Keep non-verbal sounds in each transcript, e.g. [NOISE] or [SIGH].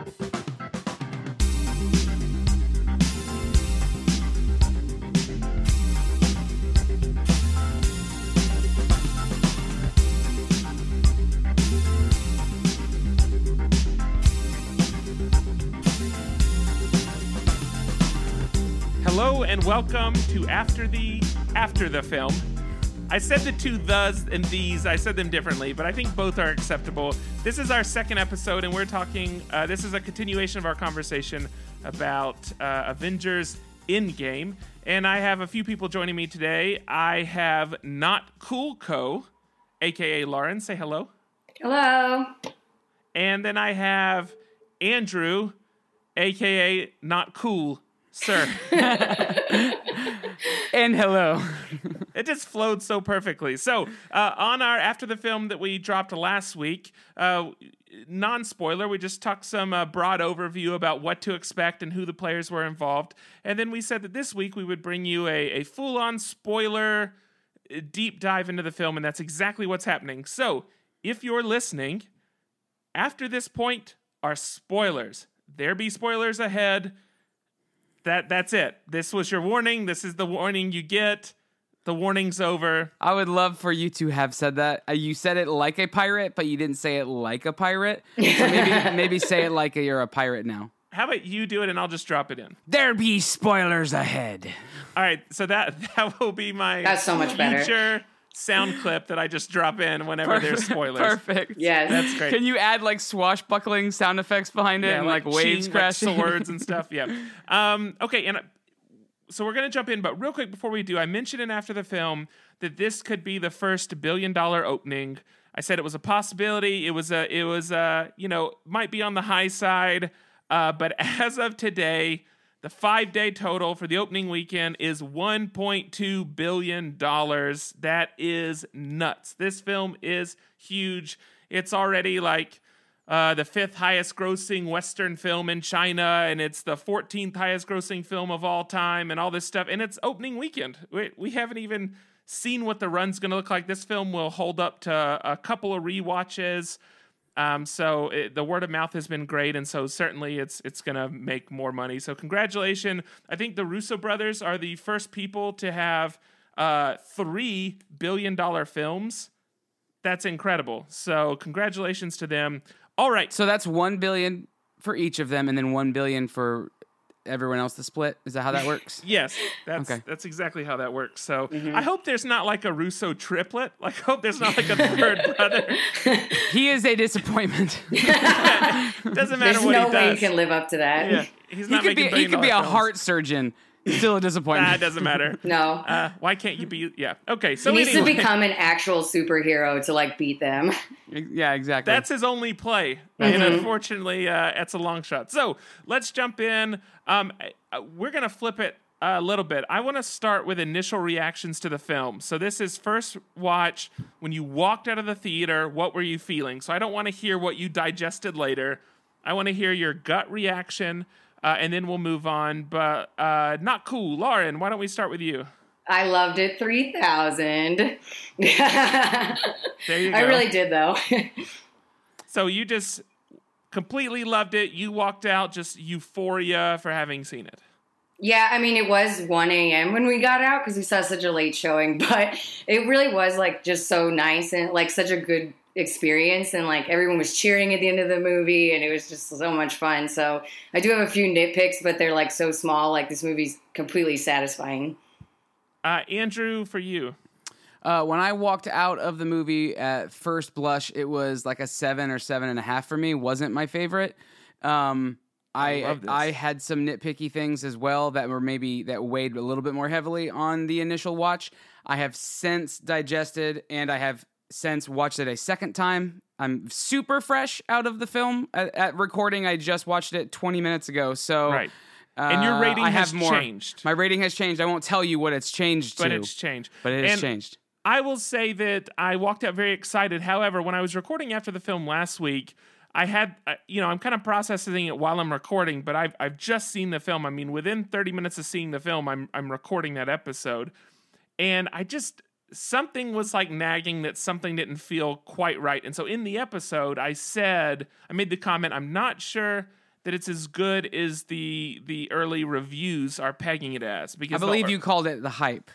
Hello and welcome to After the After the Film. I said the two thes and these, I said them differently, but I think both are acceptable. This is our second episode, and we're talking, uh, this is a continuation of our conversation about uh, Avengers Endgame. And I have a few people joining me today. I have Not Cool Co, aka Lauren. Say hello. Hello. And then I have Andrew, aka Not Cool Sir. [LAUGHS] [LAUGHS] And hello. It just flowed so perfectly. So, uh, on our after the film that we dropped last week, uh, non spoiler, we just talked some uh, broad overview about what to expect and who the players were involved. And then we said that this week we would bring you a, a full on spoiler uh, deep dive into the film, and that's exactly what's happening. So, if you're listening, after this point are spoilers. There be spoilers ahead. That that's it. This was your warning. This is the warning you get. The warning's over. I would love for you to have said that. Uh, you said it like a pirate, but you didn't say it like a pirate. [LAUGHS] So maybe maybe say it like you're a pirate now. How about you do it and I'll just drop it in? There be spoilers ahead. All right, so that [LAUGHS] that will be my That's so much better. future sound clip that I just drop in whenever there's spoilers. Perfect. Yes. That's great. Can you add like swashbuckling sound effects behind it Yeah, and like, waves ching, like crashing? swords and stuff. [LAUGHS] Yeah. Um, okay, and uh, so we're gonna jump in, but real quick before we do, I mentioned in after the film that this could be the first billion dollar opening. I said it was a possibility. It was a, it was a, you know, might be on the high side, uh, but [LAUGHS] as of today, the five day total for the opening weekend is $1.2 billion. That is nuts. This film is huge. It's already like uh, the fifth highest grossing Western film in China, and it's the 14th highest grossing film of all time, and all this stuff. And it's opening weekend. We, we haven't even seen what the run's going to look like. This film will hold up to a couple of rewatches. Um, so it, the word of mouth has been great, and so certainly it's it's gonna make more money. So congratulations! I think the Russo brothers are the first people to have uh, three billion dollar films. That's incredible. So congratulations to them. All right, So that's one billion for each of them, and then one billion for everyone else to split. Is that how that works? [LAUGHS] Yes, that's Okay. that's exactly how that works. So mm-hmm. I hope there's not like a Russo triplet. Like I hope there's not like a third [LAUGHS] brother. he is a disappointment. [LAUGHS] Doesn't matter what. There's what no he way he can live up to that. yeah, he's he could be he could be a films. heart surgeon. Still a disappointment. Nah, it doesn't matter. [LAUGHS] No. Uh, why can't you be? Yeah. Okay. So he needs anyway, to become an actual superhero to like beat them. yeah, exactly. that's his only play, and unfortunately, uh, it's a long shot. So let's jump in. Um, uh, we're gonna flip it a little bit. I want to start with initial reactions to the film. So this is first watch when you walked out of the theater. What were you feeling? So I don't want to hear what you digested later. I want to hear your gut reaction, uh, and then we'll move on. But uh, not cool, Lauren. Why don't we start with you? I loved it 3000. [LAUGHS] There you go. I really did though. [LAUGHS] So you just completely loved it. You walked out just euphoria for having seen it. yeah, I mean it was 1 a.m. when we got out because we saw such a late showing, [LAUGHS] but it really was like just so nice and like such a good experience and like everyone was cheering at the end of the movie and it was just so much fun. So I do have a few nitpicks, but they're like so small. Like this movie's completely satisfying. Uh, Andrew, for you. Uh, when I walked out of the movie at first blush, it was like a seven or seven and a half for me. wasn't my favorite. Um, I love this. I had some nitpicky things as well that were maybe that weighed a little bit more heavily on the initial watch. I have since digested and I have since watched it a second time. I'm super fresh out of the film at, at recording. I just watched it 20 minutes ago, so Right. And your uh, rating I has have more. changed. My rating has changed. I won't tell you what it's changed But to, it's changed. but it has And changed. I will say that I walked out very excited. However, when I was recording after the film last week, I had, uh, you know, I'm kind of processing it while I'm recording, but I've, I've just seen the film. I mean, within 30 minutes of seeing the film, I'm, I'm recording that episode. And I just, something was like nagging that something didn't feel quite right. And so in the episode, I said, I made the comment, I'm not sure that it's as good as the the early reviews are pegging it as. Because I believe the, you called it the hype.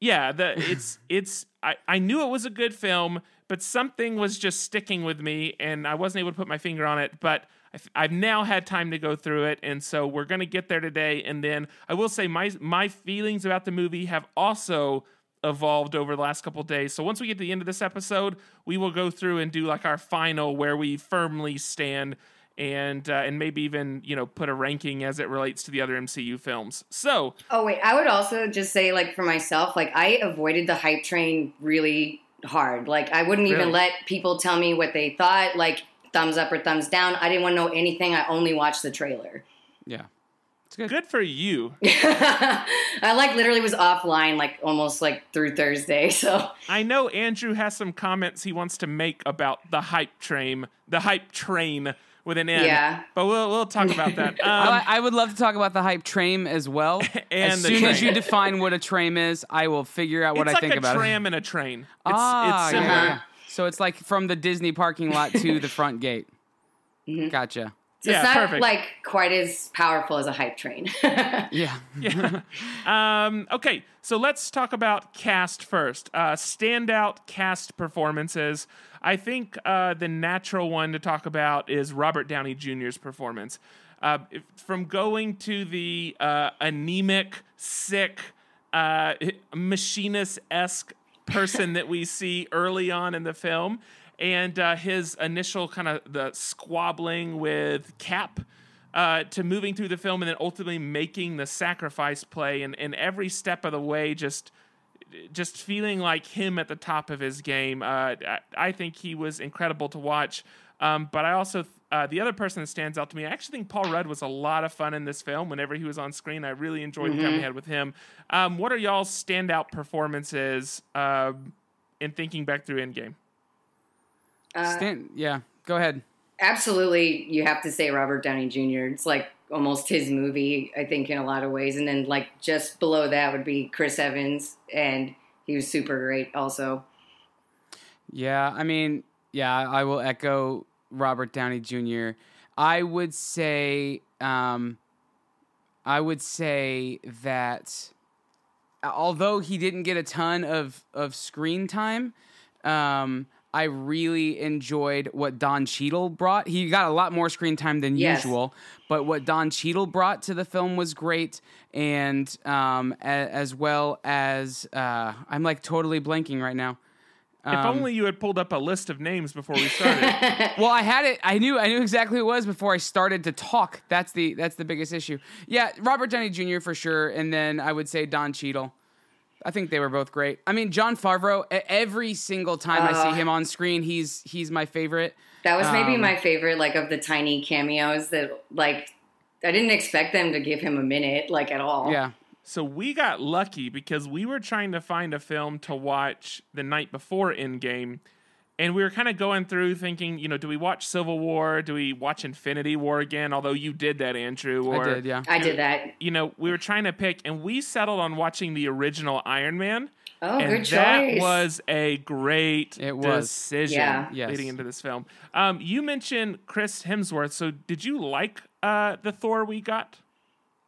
yeah, the [LAUGHS] it's it's I, I knew it was a good film, but something was just sticking with me, and I wasn't able to put my finger on it. But I've, I've now had time to go through it, and so we're gonna get there today. And then I will say my my feelings about the movie have also evolved over the last couple days. So once we get to the end of this episode, we will go through and do like our final where we firmly stand and uh, and maybe even you know put a ranking as it relates to the other MCU films. So Oh wait, I would also just say like for myself, like I avoided the hype train really hard. Like I wouldn't even let people tell me what they thought, like thumbs up or thumbs down. I didn't want to know anything. I only watched the trailer. Yeah. It's good. good for you. [LAUGHS] I like literally was offline like almost like through Thursday. [LAUGHS] So I know Andrew has some comments he wants to make about the hype train, the hype train with an N. Yeah. but we'll we'll talk about that. [LAUGHS] I, Um, li- I would love to talk about the hype train as well. And as the soon as you define what a train is, I will figure out what it's I think like a tram and a train. It's, ah, it's similar. yeah, yeah. So it's like from the Disney parking lot to the front gate. Gotcha. So Yeah, it's not perfect. like quite as powerful as a hype train. [LAUGHS] Yeah. Yeah. [LAUGHS] um, okay, so let's talk about cast first. Uh, standout cast performances. I think uh, the natural one to talk about is Robert Downey Jr.'s performance. Uh, if- from going to the uh, anemic, sick, uh, machinist esque person that we see early on in the film, and uh, his initial kind of the squabbling with Cap uh, to moving through the film and then ultimately making the sacrifice play and, and every step of the way just just feeling like him at the top of his game. Uh, I, think he was incredible to watch. Um, but I also uh, the other person that stands out to me, I actually think Paul Rudd was a lot of fun in this film. Whenever he was on screen, I really enjoyed the time we had with him. Um, what are y'all's standout performances uh, in thinking back through Endgame? Stan- yeah. Go ahead. Absolutely, you have to say Robert Downey Jr. It's like almost his movie, I think, in a lot of ways. And then like just below that would be Chris Evans, and he was super great also. Yeah, I mean, yeah, I will echo Robert Downey Jr. I would say, um, I would say that although he didn't get a ton of of screen time, um, I really enjoyed what Don Cheadle brought. He got a lot more screen time than Yes. usual, but what Don Cheadle brought to the film was great, and um, a- as well as uh, I'm like totally blanking right now. if Um, only you had pulled up a list of names before we started. [LAUGHS] Well, I had it. I knew. I knew exactly who it was before I started to talk. That's the that's the biggest issue. Yeah, Robert Downey Jr. for sure, and then I would say Don Cheadle. I think they were both great. I mean, Jon Favreau. Every single time I Uh. see him on screen, he's he's my favorite. That was maybe Um, my favorite, like of the tiny cameos that like I didn't expect them to give him a minute, like at all. Yeah, So we got lucky because we were trying to find a film to watch the night before Endgame. And we were kind of going through thinking, you know, do we watch Civil War? Do we watch Infinity War again? Although you did that, Andrew. Or, I did. Yeah. I did that. You know, we were trying to pick, and we settled on watching the original Iron Man. Oh, and good choice. that was a great It was. decision Yeah. Yes. leading into this film. Um, you mentioned Chris Hemsworth. So did you like uh, the Thor we got?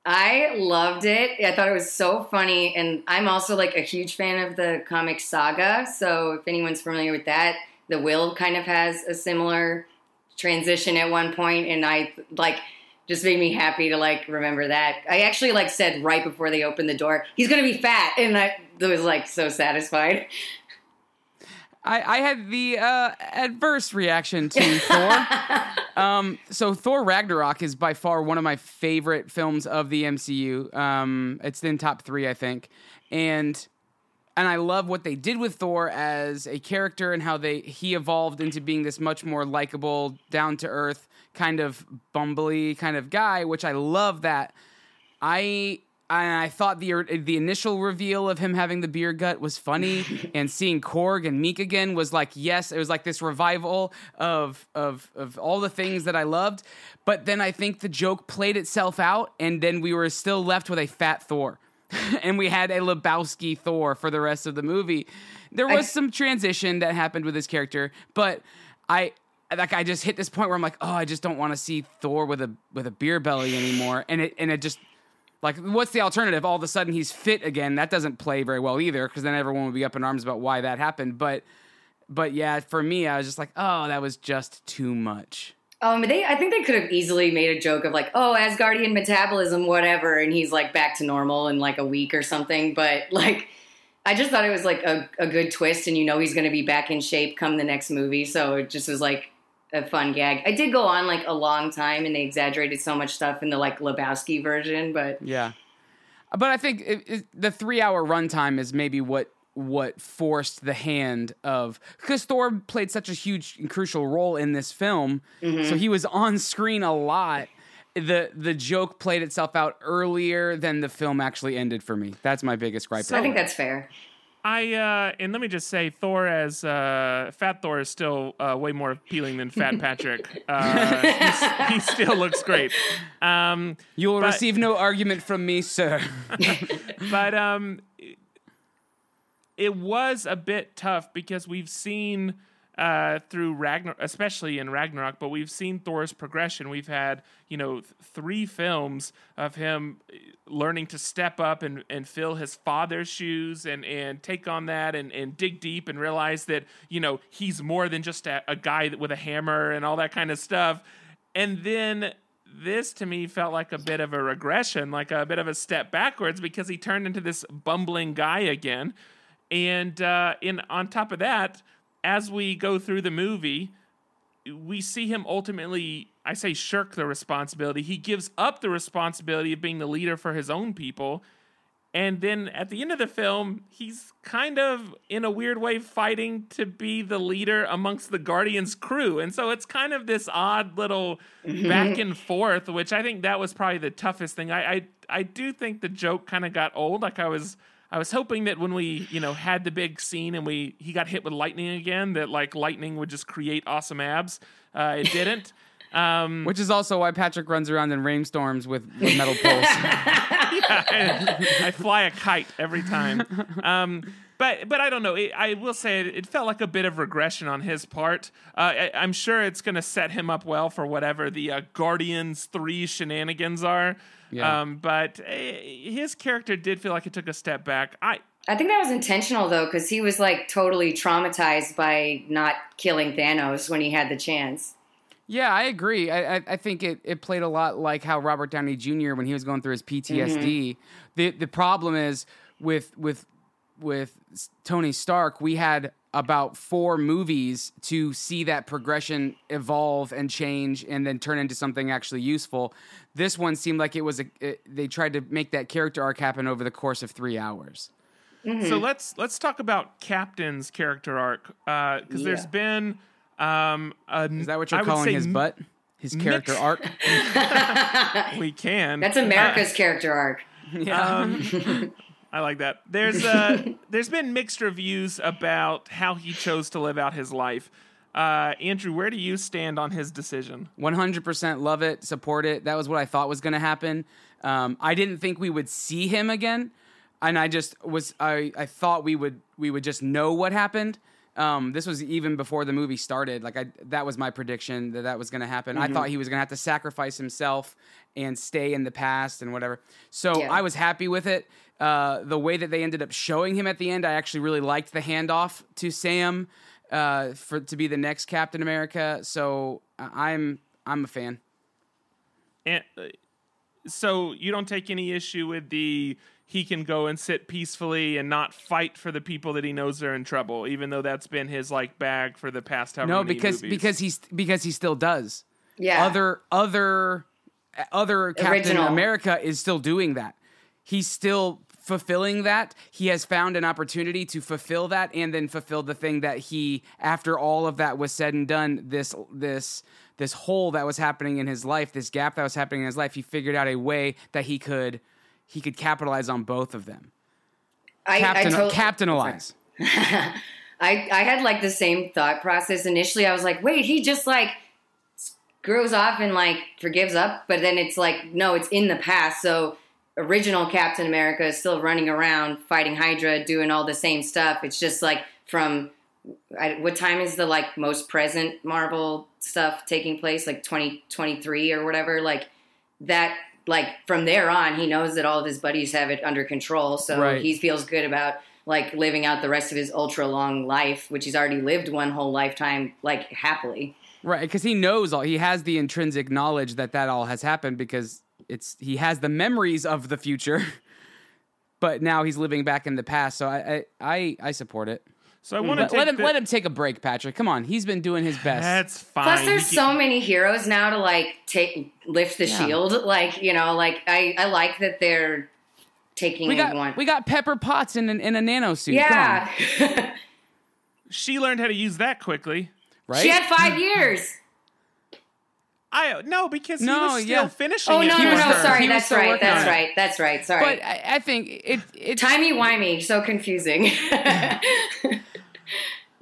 I loved it. I thought it was so funny, and I'm also like a huge fan of the comic saga. So if anyone's familiar with that, the Will kind of has a similar transition at one point, and I like just made me happy to like remember that. I actually like said right before they opened the door, he's gonna be fat, and I was like so satisfied. I, I had the uh, adverse reaction to Thor. [LAUGHS] Um, so Thor Ragnarok is by far one of my favorite films of the MCU. Um, it's in top three, I think, and and I love what they did with Thor as a character and how they he evolved into being this much more likable, down to earth kind of bumbly kind of guy, which I love that. I I I thought the the initial reveal of him having the beer gut was funny, [LAUGHS] and seeing Korg and Miek again was like yes, it was like this revival of of of all the things that I loved. But then I think the joke played itself out, and then we were still left with a fat Thor. [LAUGHS] and we had a Lebowski Thor for the rest of the movie. There was I- some transition that happened with his character, but I like I just hit this point where I'm like, oh, I just don't want to see Thor with a with a beer belly anymore, and it and it just like what's the alternative? All of a sudden he's fit again. That doesn't play very well either, because then everyone would be up in arms about why that happened. But but yeah, for me, I was just like, oh, that was just too much. Um, they, I think they could have easily made a joke of like, oh, Asgardian metabolism, whatever, and he's like back to normal in like a week or something. But like, I just thought it was like a, a good twist, and you know he's going to be back in shape come the next movie. So it just was like a fun gag. I did go on like a long time, and they exaggerated so much stuff in the like Lebowski version, but Yeah, but I think it, it, the three hour runtime is maybe what what forced the hand of because Thor played such a huge and crucial role in this film, so he was on screen a lot. The the joke played itself out earlier than the film actually ended for me. That's my biggest gripe. I think that's fair. I uh, and let me just say, Thor as uh, Fat Thor is still uh, way more appealing than Fat [LAUGHS] Patrick. Uh, he still looks great. Um, you will but- receive no argument from me, sir. [LAUGHS] but um, it was a bit tough because we've seen uh, through Ragnarok, especially in Ragnarok, but we've seen Thor's progression. We've had you know th- three films of him uh, learning to step up and, and fill his father's shoes and, and take on that and, and dig deep and realize that you know he's more than just a, a guy with a hammer and all that kind of stuff. And then this to me felt like a bit of a regression, like a bit of a step backwards because he turned into this bumbling guy again. And uh, in on top of that, as we go through the movie, we see him ultimately, I say, shirk the responsibility. He gives up the responsibility of being the leader for his own people. And then at the end of the film, he's kind of, in a weird way, fighting to be the leader amongst the Guardians crew. And so it's kind of this odd little back and forth, which I think that was probably the toughest thing. I I, I do think the joke kind of got old. Like I was I was hoping that when we, you know, had the big scene and we he got hit with lightning again, that like lightning would just create awesome abs. Uh, it didn't. [LAUGHS] Um, Which is also why Patrick runs around in rainstorms with, with metal poles. I, [LAUGHS] [LAUGHS] I fly a kite every time. Um, but but I don't know. It, I will say it, it felt like a bit of regression on his part. Uh, I, I'm sure it's going to set him up well for whatever the uh, Guardians three shenanigans are. Yeah. Um, but uh, his character did feel like it took a step back. I I think that was intentional though, because he was like totally traumatized by not killing Thanos when he had the chance. Yeah, I agree. I, I, I think it, it played a lot like how Robert Downey Jr. when he was going through his PTSD. The the problem is with with with Tony Stark, we had about four movies to see that progression evolve and change and then turn into something actually useful. This one seemed like it was a it, they tried to make that character arc happen over the course of three hours. So let's let's talk about Captain's character arc Uh because there's been um, a, Is that what you're I calling his m- butt? His character mix- arc? [LAUGHS] We can. That's America's character arc. [LAUGHS] Um, [LAUGHS] I like that. There's uh, [LAUGHS] there's been mixed reviews about how he chose to live out his life. Uh, Andrew, where do you stand on his decision? 100% love it, support it. That was what I thought was going to happen. Um, I didn't think we would see him again, and I just was I, I thought we would we would just know what happened. Um, this was even before the movie started. Like I, that was my prediction that that was going to happen. I thought he was going to have to sacrifice himself and stay in the past and whatever. So Yeah. I was happy with it. Uh, the way that they ended up showing him at the end, I actually really liked the handoff to Sam uh, for to be the next Captain America. So I- I'm I'm a fan. And, uh, so you don't take any issue with the he can go and sit peacefully and not fight for the people that he knows are in trouble, even though that's been his like bag for the past however No, many because movies. because he's because he still does. Yeah. Other other other Captain Original. America is still doing that. He's still fulfilling that. He has found an opportunity to fulfill that and then fulfill the thing that he after all of that was said and done this this this hole that was happening in his life, this gap that was happening in his life, he figured out a way that he could he could capitalize on both of them. I, Captain I tot- capitalize. I, I had like the same thought process initially. I was like, wait, he just like screws off and like forgives up, but then it's like, no, it's in the past. So original Captain America is still running around fighting Hydra, doing all the same stuff. It's just like from I, what time is the like most present Marvel stuff taking place? Like twenty twenty three or whatever. Like that. Like from there on, he knows that all of his buddies have it under control, so Right. he feels good about like living out the rest of his ultra long life, which he's already lived one whole lifetime, like happily. Right, because he knows all. He has the intrinsic knowledge that that all has happened because it's he has the memories of the future, [LAUGHS] but now he's living back in the past. So I I I, I support it. So I mm, want to Let, let him let him take a break, Patrick. Come on, he's been doing his best. That's fine. Plus, there's You so can- many heroes now to like take lift the Yeah. shield. Like you know, like I I like that they're taking we got one. we got Pepper Potts in an, in a nano suit. Yeah, [LAUGHS] She learned how to use that quickly. right? she had five years. I no because No, he was still yeah. finishing. Oh it no no was no! her. Sorry, He was that's still right. That's on it. right. That's right. Sorry. but I, I think it it Timey wimey, so confusing. [LAUGHS]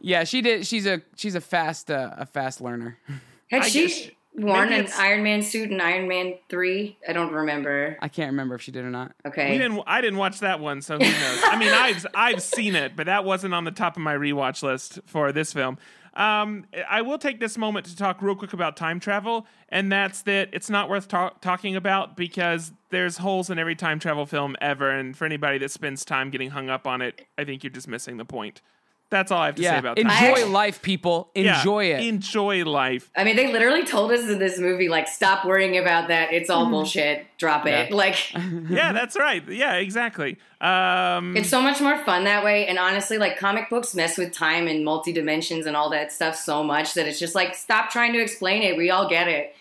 yeah she did. She's a she's a fast uh, a fast learner. [LAUGHS] Had I she guess- worn an Iron Man suit in Iron Man three? I don't remember. I can't remember if she did or not. Okay. We didn't. I didn't watch that one, so who knows? I mean, I've I've seen it, but that wasn't on the top of my rewatch list for this film. Um, I will take this moment to talk real quick about time travel, and that's that it's not worth ta- talking about because there's holes in every time travel film ever, and for anybody that spends time getting hung up on it, I think you're just missing the point. That's all I have to say about time. enjoy actually- life, people. Yeah, Enjoy it. Enjoy life. I mean, they literally told us in this movie, like, stop worrying about that. It's all bullshit. Drop it. Mm-hmm. Yeah. Like, [LAUGHS] yeah, that's right. Yeah, exactly. Um, it's so much more fun that way. And honestly, like, comic books mess with time and multi dimensions and all that stuff so much that it's just like, stop trying to explain it. We all get it.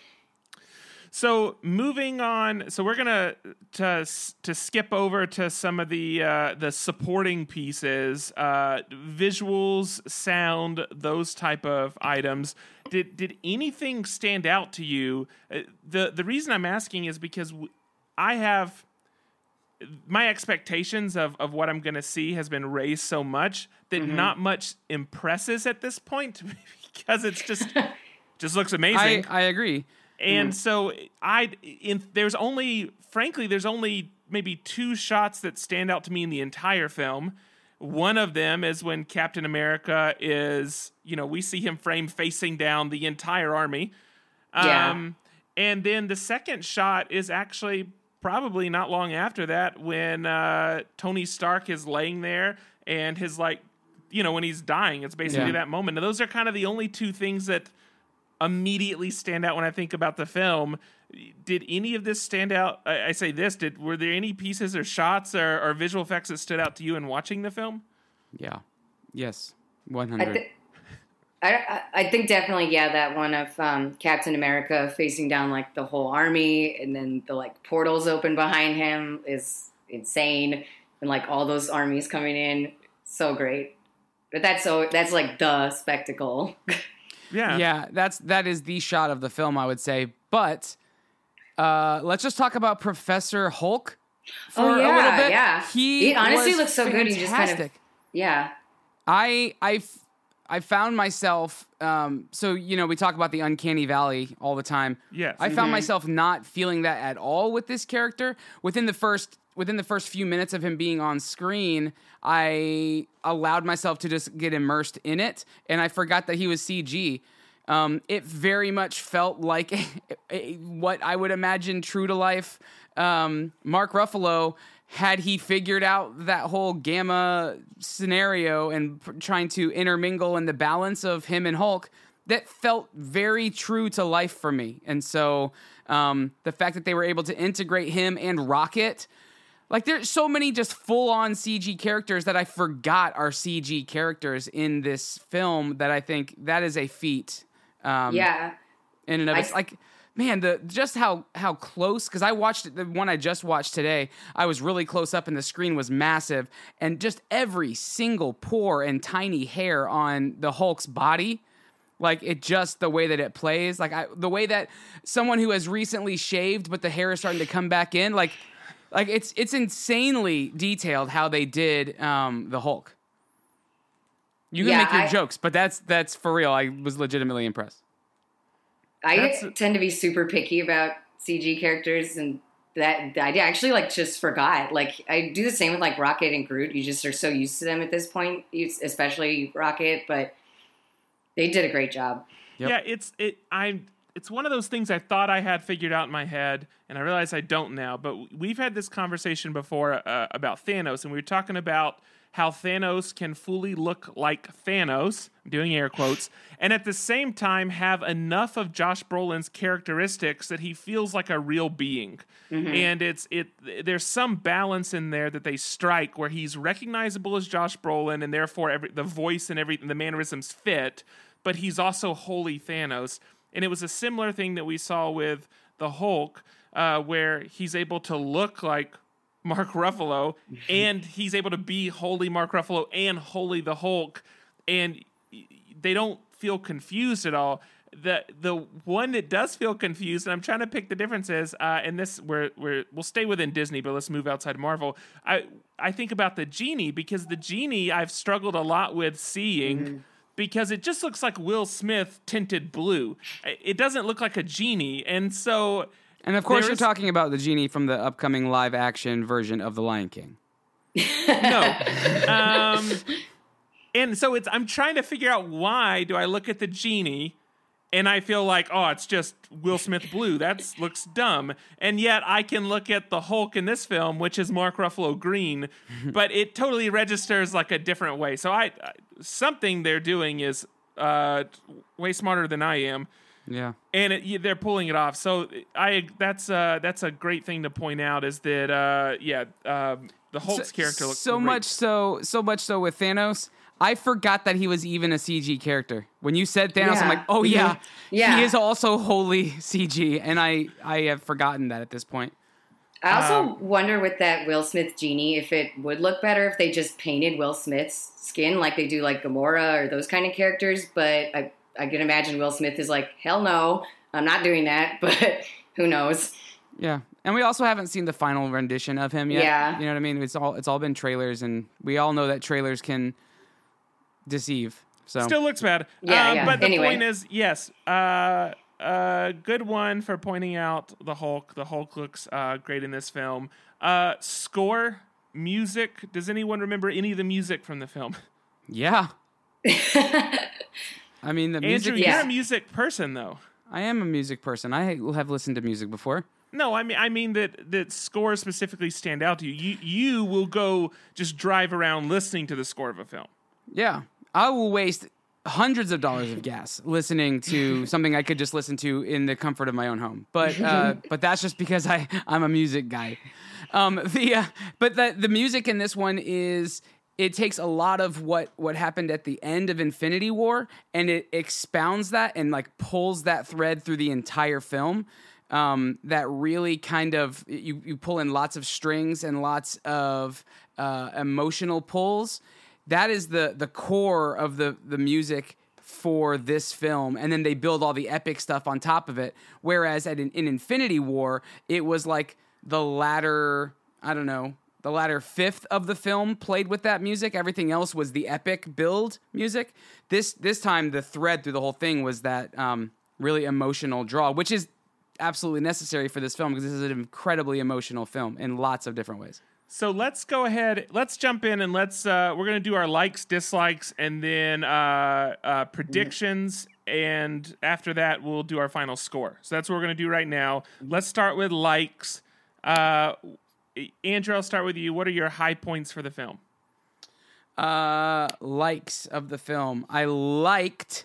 So moving on, so we're gonna to to skip over to some of the uh, the supporting pieces, uh, visuals, sound, those type of items. Did did anything stand out to you? Uh, the The reason I'm asking is because I have my expectations of, of what I'm going to see has been raised so much that Mm-hmm. not much impresses at this point [LAUGHS] because it's just [LAUGHS] just looks I, amazing. I agree. And so I in there's only frankly there's only maybe two shots that stand out to me in the entire film. One of them is when Captain America is, you know, we see him frame facing down the entire army. Yeah. Um, and then the second shot is actually probably not long after that when uh, Tony Stark is laying there and his like, you know, when he's dying. It's basically Yeah. that moment. And those are kind of the only two things that immediately stand out when I think about the film. Did any of this stand out? I, I say this. Did were there any pieces or shots or, or visual effects that stood out to you in watching the film? Yeah. Yes. One I, hundred. th- I, I- I think definitely, yeah, that one of um, Captain America facing down like the whole army and then the like portals open behind him is insane. And like all those armies coming in, so great. But that's so that's like the spectacle. [LAUGHS] Yeah. yeah, that's that is the shot of the film, I would say. But uh, let's just talk about Professor Hulk for Oh, a little bit. yeah. He, He honestly looks so good, he just kind of- fantastic. yeah. I found myself um so you know we talk about the uncanny valley all the time. Yes. I found myself not feeling that at all with this character. Within the first within the first few minutes of him being on screen, I allowed myself to just get immersed in it and I forgot that he was CG. Um, it very much felt like [LAUGHS] what I would imagine true to life um, Mark Ruffalo had he figured out that whole gamma scenario and pr- trying to intermingle in the balance of him and Hulk, that felt very true to life for me. And so um, the fact that they were able to integrate him and Rocket, like there's so many just full on CG characters that I forgot are CG characters in this film that I think that is a feat. Um, Yeah. in and of it's like man the just how how close because i watched it the one i just watched today i was really close up and the screen was massive and just every single pore and tiny hair on the hulk's body like it just the way that it plays like I, the way that someone who has recently shaved but the hair is starting to come back in like like it's it's insanely detailed how they did um the hulk you can Yeah, make your I- jokes but that's that's for real i was legitimately impressed I That's- tend to be super picky about CG characters, and that I actually like just forgot. Like I do the same with like Rocket and Groot. You just are so used to them at this point, especially Rocket. But they did a great job. Yep. Yeah, it's it. I'm. It's one of those things I thought I had figured out in my head, and I realize I don't now. But we've had this conversation before uh, about Thanos, and we were talking about how Thanos can fully look like Thanos, I'm doing air quotes, and at the same time have enough of Josh Brolin's characteristics that he feels like a real being. Mm-hmm. And it's it there's some balance in there that they strike where he's recognizable as Josh Brolin and therefore every the voice and everything the mannerisms fit, but he's also wholly Thanos. And it was a similar thing that we saw with the Hulk, uh, where he's able to look like Mark Ruffalo, [LAUGHS] and he's able to be wholly Mark Ruffalo and wholly the Hulk, and they don't feel confused at all. The the one that does feel confused, and I'm trying to pick the differences. Uh, and this we're we're we'll stay within Disney, but let's move outside Marvel. I I think about the genie because the genie I've struggled a lot with seeing. Mm-hmm because it just looks like Will Smith tinted blue. It doesn't look like a genie, and so. And of course, you're talking about the genie from the upcoming live action version of The Lion King. no. Um, and so it's I'm trying to figure out why do I look at the genie and I feel like, oh, it's just Will Smith blue. That looks dumb. And yet I can look at the Hulk in this film, which is Mark Ruffalo green, [LAUGHS] but it totally registers like a different way. So I something they're doing is uh, way smarter than I am. Yeah, and it, they're pulling it off. So I that's uh, that's a great thing to point out is that uh, yeah, um, the Hulk's so, character looks so great. much so so much so with Thanos I forgot that he was even a CG character. When you said Thanos, yeah. I'm like, oh yeah, yeah, he is also wholly CG, and I I have forgotten that at this point. I also um, wonder with that Will Smith genie if it would look better if they just painted Will Smith's skin like they do like Gamora or those kind of characters. But I I can imagine Will Smith is like, hell no, I'm not doing that. [LAUGHS] But who knows? Yeah, and we also haven't seen the final rendition of him yet. Yeah, you know what I mean. It's all it's all been trailers, and we all know that trailers can deceive. So still looks bad. Yeah, um, yeah. But the anyway. point is, yes, uh, uh, good one for pointing out the Hulk. The Hulk looks uh, great in this film. Uh, score, music. Does anyone remember any of the music from the film? [LAUGHS] Yeah. [LAUGHS] I mean, the music. Andrew, you're a music person, though. I am a music person. I have listened to music before. No, I mean I mean that that scores specifically stand out to you. You you will go just drive around listening to the score of a film. Yeah. I will waste hundreds of dollars of gas listening to [LAUGHS] something I could just listen to in the comfort of my own home. But uh, [LAUGHS] but that's just because I I'm a music guy. Um, the uh, but the the music in this one is it takes a lot of what what happened at the end of Infinity War and it expounds that and like pulls that thread through the entire film. Um, that really kind of you you pull in lots of strings and lots of uh, emotional pulls that is the the core of the the music for this film. And then they build all the epic stuff on top of it. Whereas at in, in infinity war it was like the latter i don't know the latter fifth of the film played with that music. Everything else was the epic build music. This this time the thread through the whole thing was that um, really emotional draw which is absolutely necessary for this film because this is an incredibly emotional film in lots of different ways so let's go ahead. Let's jump in and let's. Uh, we're gonna do our likes, dislikes, and then uh, uh, predictions. And after that, we'll do our final score. So that's what we're gonna do right now. Let's start with likes. Uh, Andrew, I'll start with you. What are your high points for the film? Uh, likes of the film. I liked.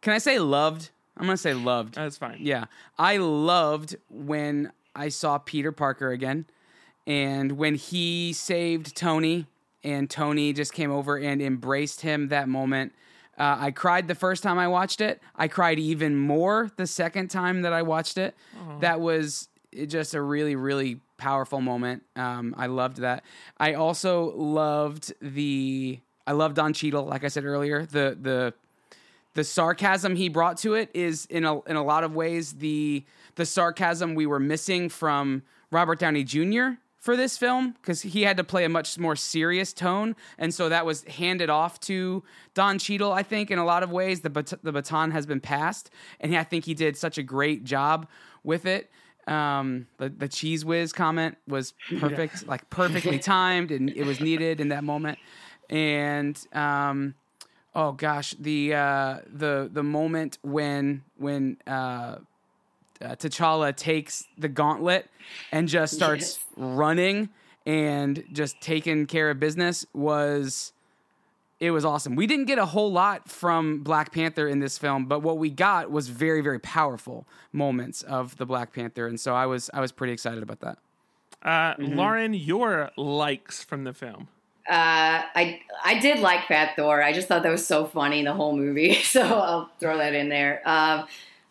Can I say loved? I'm gonna say loved. That's fine. Yeah, I loved when I saw Peter Parker again. And when he saved Tony, and Tony just came over and embraced him that moment. Uh, I cried the first time I watched it. I cried even more the second time that I watched it. Aww. That was just a really, really powerful moment. Um, I loved that. I also loved the. I love Don Cheadle, like I said earlier. The the the sarcasm he brought to it is in a in a lot of ways the the sarcasm we were missing from Robert Downey Jr for this film because he had to play a much more serious tone, and so that was handed off to Don Cheadle. I think in a lot of ways the bat- the baton has been passed, and I think he did such a great job with it. Um, the the cheese whiz comment was [LAUGHS] perfect, like perfectly [LAUGHS] timed, and it was needed in that moment. And um, oh gosh, the uh, the the moment when when uh, uh, T'Challa takes the gauntlet and just starts Yes. running and just taking care of business was it was awesome. We didn't get a whole lot from Black Panther in this film, but what we got was very very powerful moments of the Black Panther, and so I was I was pretty excited about that. Uh, Lauren, your likes from the film. Uh, I I did like Fat Thor. I just thought that was so funny the whole movie, [LAUGHS] so I'll throw that in there. Um,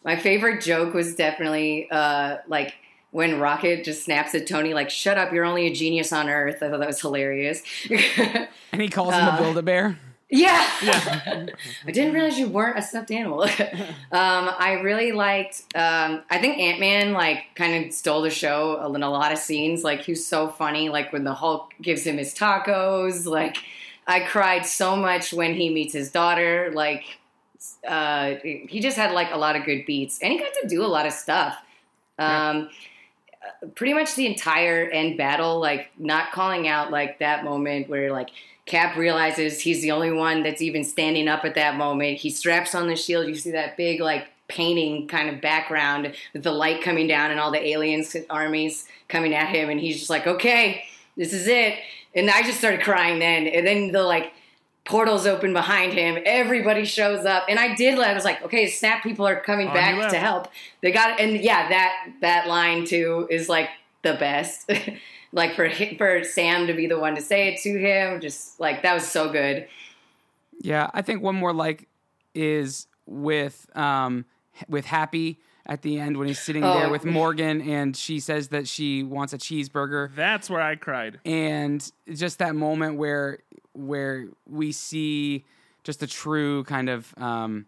my favorite joke was definitely uh, like when Rocket just snaps at Tony, like "Shut up, you're only a genius on Earth." I thought that was hilarious. [LAUGHS] And he calls him a Uh, Build a Bear. yeah, Yeah. [LAUGHS] I didn't realize you weren't a stuffed animal. [LAUGHS] um, I really liked. Um, I think Ant Man like kind of stole the show in a lot of scenes. Like he was so funny. Like when the Hulk gives him his tacos. Like I cried so much when he meets his daughter. Like uh, he just had like a lot of good beats, and he got to do a lot of stuff. Um, Pretty much the entire end battle, like not calling out like that moment where like Cap realizes he's the only one that's even standing up at that moment. He straps on the shield. You see that big like painting kind of background with the light coming down and all the aliens armies coming at him, and he's just like, "Okay, this is it." And I just started crying then, and then the like portals open behind him. Everybody shows up, and I did. I was like, "Okay, snap! People are coming On back to help." They got, and yeah, that that line too is like the best. [LAUGHS] like for for Sam to be the one to say it to him, just like that was so good. Yeah, I think one more like is with um with Happy at the end when he's sitting there Oh. with Morgan and she says that she wants a cheeseburger That's where I cried. and just that moment where where we see just the true kind of um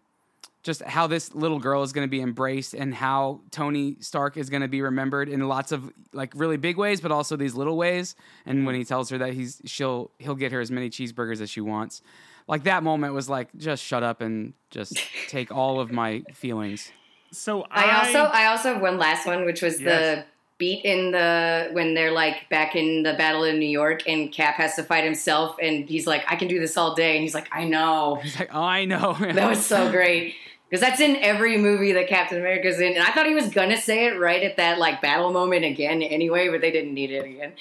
just how this little girl is going to be embraced and how Tony Stark is going to be remembered in lots of like really big ways but also these little ways and when he tells her that he's she'll he'll get her as many cheeseburgers as she wants like that moment was like just shut up and just take all of my feelings So I, I, also I also have one last one, which was Yes. the beat in the when they're like back in the battle in New York and Cap has to fight himself and he's like, I can do this all day and he's like, I know. [LAUGHS] he's like oh I know [LAUGHS] That was so great. Because that's in every movie that Captain America's in. And I thought he was gonna say it right at that like battle moment again anyway, but they didn't need it again.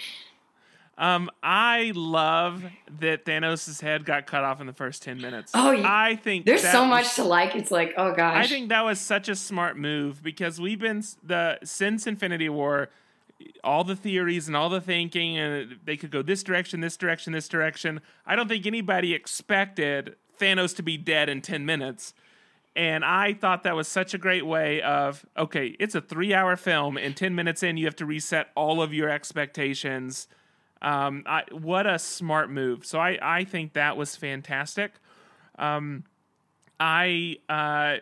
Um I love that Thanos' head got cut off in the first ten minutes. Oh, you- I think There's so was- much to like. It's like, oh gosh. I think that was such a smart move because we've been the since Infinity War, all the theories and all the thinking, and they could go this direction, this direction, this direction. I don't think anybody expected Thanos to be dead in ten minutes. And I thought that was such a great way of okay, it's a three-hour film, and ten minutes in, you have to reset all of your expectations. Um, I, what a smart move! So I, I think that was fantastic. Um, I uh,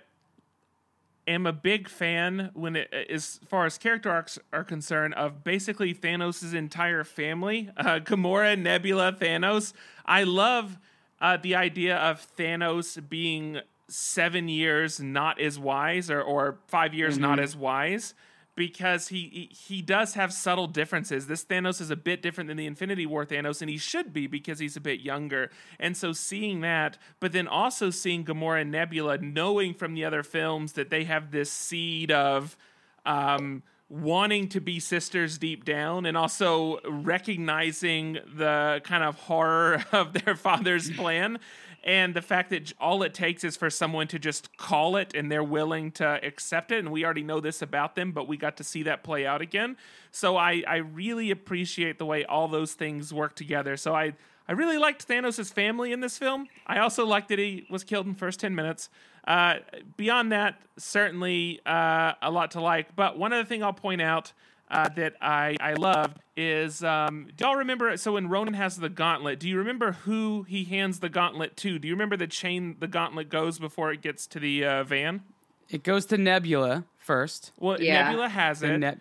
am a big fan when it as far as character arcs are concerned of basically Thanos' entire family, uh, Gamora, Nebula, Thanos. I love uh, the idea of Thanos being seven years not as wise or, or five years not as wise because he, he does have subtle differences. This Thanos is a bit different than the Infinity War Thanos, and he should be because he's a bit younger. And so seeing that, but then also seeing Gamora and Nebula, knowing from the other films that they have this seed of um, wanting to be sisters deep down, and also recognizing the kind of horror [LAUGHS] of their father's plan and the fact that all it takes is for someone to just call it and they're willing to accept it and we already know this about them but we got to see that play out again. So i i really appreciate the way all those things work together. So i i really liked thanos' family in this film. I also liked that he was killed in the first 10 minutes. Uh, beyond that certainly uh, a lot to like. But one other thing i'll point out uh, that I, I loved is um, do y'all remember so when Ronin has the gauntlet, do you remember who he hands the gauntlet to? Do you remember the chain the gauntlet goes before it gets to the uh, van? it goes to Nebula first Well, Yeah. Nebula has it, and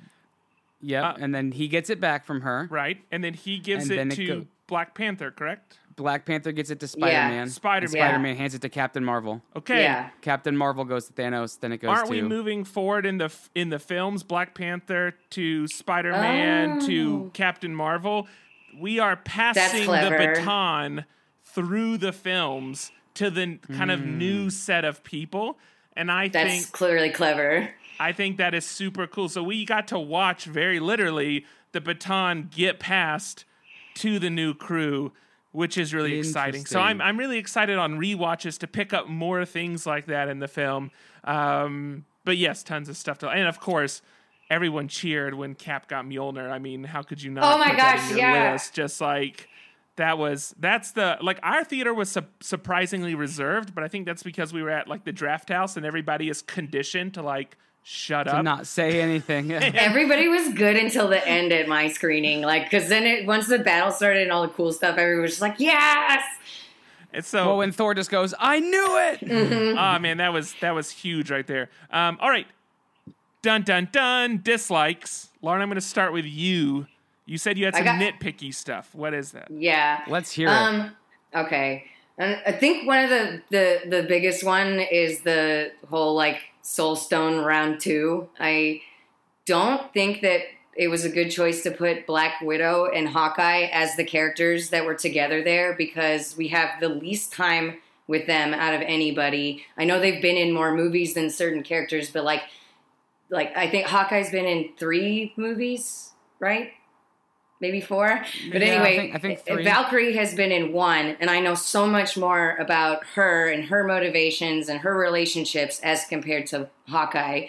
yep Uh, and then he gets it back from her right? And then he gives And then it it to go- Black Panther, correct? Black Panther gets it to Spider Man. Spider-Man. Spider Man hands it to Captain Marvel. Okay. Yeah. Captain Marvel goes to Thanos. Then it goes Aren't to. we moving forward in the in the films Black Panther to Spider-Man Oh. to Captain Marvel? We are passing the baton through the films to the kind of Hmm. new set of people. And I That's think clearly clever. I think that is super cool. So we got to watch very literally the baton get passed to the new crew, which is really exciting. So I'm I'm really excited on rewatches to pick up more things like that in the film. Um, but yes, tons of stuff to and of course. Everyone cheered when Cap got Mjolnir. I mean, how could you not? Oh my put that gosh, in your yeah. list? Just like that was that's the like our theater was su- surprisingly reserved, but I think that's because we were at like the draft house and everybody is conditioned to like shut to up. not say anything. [LAUGHS] [LAUGHS] Everybody was good until the end at my screening. Like, because then it, once the battle started and all the cool stuff, everyone was just like, yes! And so, well, when Thor just goes, I knew it. oh [LAUGHS] man, that was that was huge right there. Um, all right, dun dun dun. Dislikes, Lauren. I'm going to start with you. You said you had some got- nitpicky stuff. What is that? Yeah. Let's hear it. Um, okay. And I think one of the, the, the biggest one is the whole, like, Soul Stone round two. I don't think that it was a good choice to put Black Widow and Hawkeye as the characters that were together there because we have the least time with them out of anybody. I know they've been in more movies than certain characters, but like like I think Hawkeye's been in 3 movies, right? Maybe 4. But Yeah, I anyway, think- I think three. Valkyrie has been in one and I know so much more about her and her motivations and her relationships as compared to Hawkeye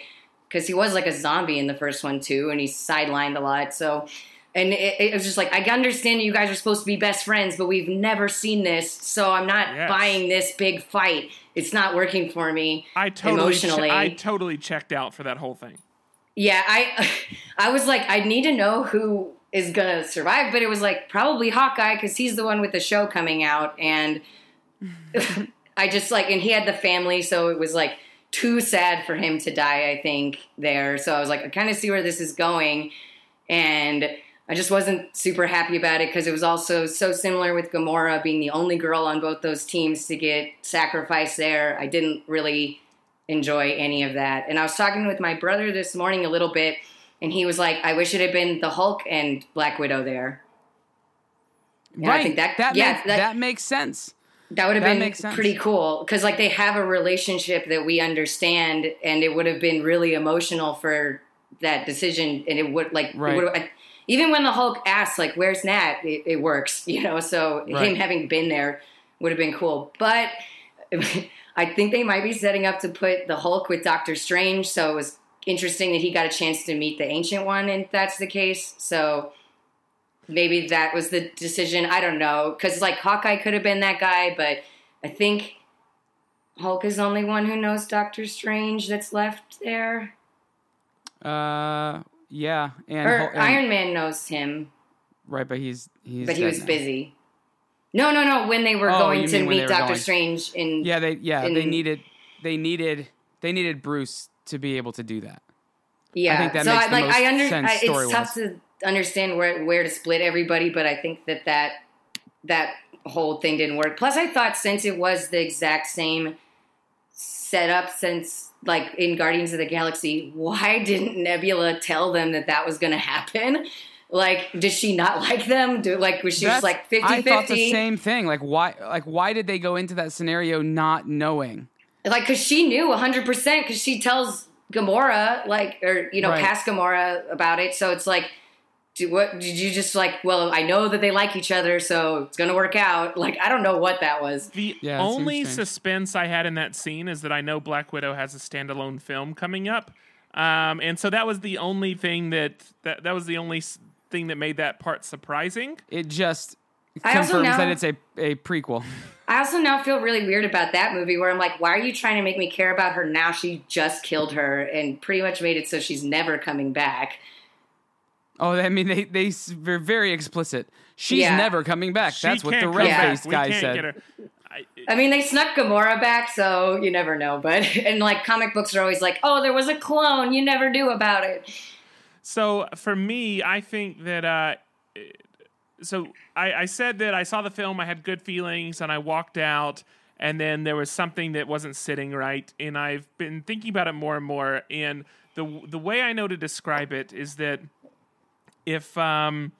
because he was like a zombie in the first one too, and he's sidelined a lot. So, and it, it was just like I understand you guys are supposed to be best friends, but we've never seen this, so I'm not Yes. buying this big fight. It's not working for me. I totally, che- Emotionally. I totally checked out for that whole thing. Yeah, I, [LAUGHS] I was like, I need to know who is gonna survive, but it was like probably Hawkeye because he's the one with the show coming out, and [LAUGHS] I just like, and he had the family, so it was like too sad for him to die. I think there, so I was like, I kind of see where this is going, and I just wasn't super happy about it because it was also so similar with Gamora being the only girl on both those teams to get sacrificed there. I didn't really enjoy any of that. And I was talking with my brother this morning a little bit, and he was like, I wish it had been the Hulk and Black Widow there. And I right. think that- that, yeah, makes, that- that makes sense. That would have That been pretty cool because, like, they have a relationship that we understand, and it would have been really emotional for that decision. And it would, like, it Right. would have- even when the Hulk asks, like, "Where's Nat?" It, it works, [LAUGHS] you know. So Right. him having been there would have been cool. But [LAUGHS] I think they might be setting up to put the Hulk with Doctor Strange. So it was interesting that he got a chance to meet the Ancient One, and that's the case. So maybe that was the decision. I don't know because like Hawkeye could have been that guy, but I think Hulk is the only one who knows Doctor Strange that's left there. Uh, yeah, and, Or and- Iron Man knows him, right, but he's he's but he was now. busy. No, no, no. When they were Oh, going to mean when they meet Doctor going. Strange in Yeah, they yeah they needed they needed they needed Bruce to be able to do that. Yeah, think that so makes I like I under sense I, it's tough to understand where where to split everybody, but I think that that that whole thing didn't work. Plus, I thought since it was the exact same setup since like in Guardians of the Galaxy, why didn't Nebula tell them that that was going to happen? Like, does she not [LAUGHS] like them? Do like was she That's- just like 50 I thought the 50? same thing. Like why like why did they go into that scenario not knowing? Like because she knew 100% because she tells Gamora like or you know Right. past Gamora about it so it's like do, what did you just like well I know that they like each other so it's gonna work out like I don't know what that was The Yeah, only suspense I had in that scene is that I know Black Widow has a standalone film coming up, um, and so that was the only thing that that that was the only thing that made that part surprising. It just I also confirms know- that it's a, a prequel. [LAUGHS] I also now feel really weird about that movie where I'm like why are you trying to make me care about her now she just killed her and pretty much made it so she's never coming back Oh, I mean they they s- were very explicit. She's Yeah. never coming back. She That's what the red faced We guy said. I, I mean, they snuck Gamora back, so you never know. But [LAUGHS] and like comic books are always like, oh, there was a clone, you never knew about it. So for me, I think that uh, so I, I said that I saw the film, I had good feelings, and I walked out, and then there was something that wasn't sitting right, and I've been thinking about it more and more. And the the way I know to describe it is that if um,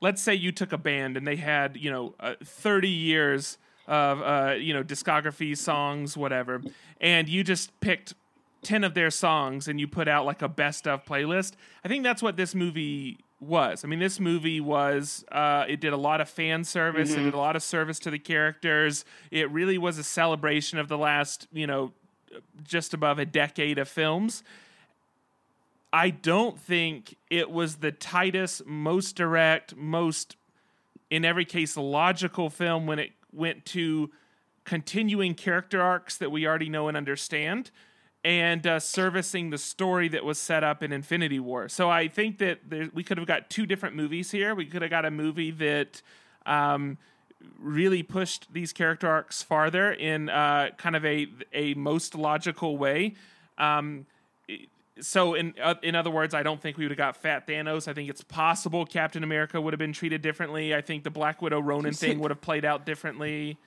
let's say you took a band and they had you know uh, 30 years of uh, you know discography songs whatever and you just picked 10 of their songs and you put out like a best of playlist i think that's what this movie was. I mean this movie was uh, it did a lot of fan service. It did a lot of service to the characters. It really was a celebration of the last you know just above a decade of films. I don't think it was the tightest, most direct, most, in every case, logical film when it went to continuing character arcs that we already know and understand and uh, servicing the story that was set up in Infinity War. So I think that there, we could have got two different movies here. We could have got a movie that. Um, really pushed these character arcs farther in uh, kind of a a most logical way. Um, so in uh, in other words, I don't think we would have got Fat Thanos. I think it's possible Captain America would have been treated differently. I think the Black Widow Ronin thing [LAUGHS] would have played out differently.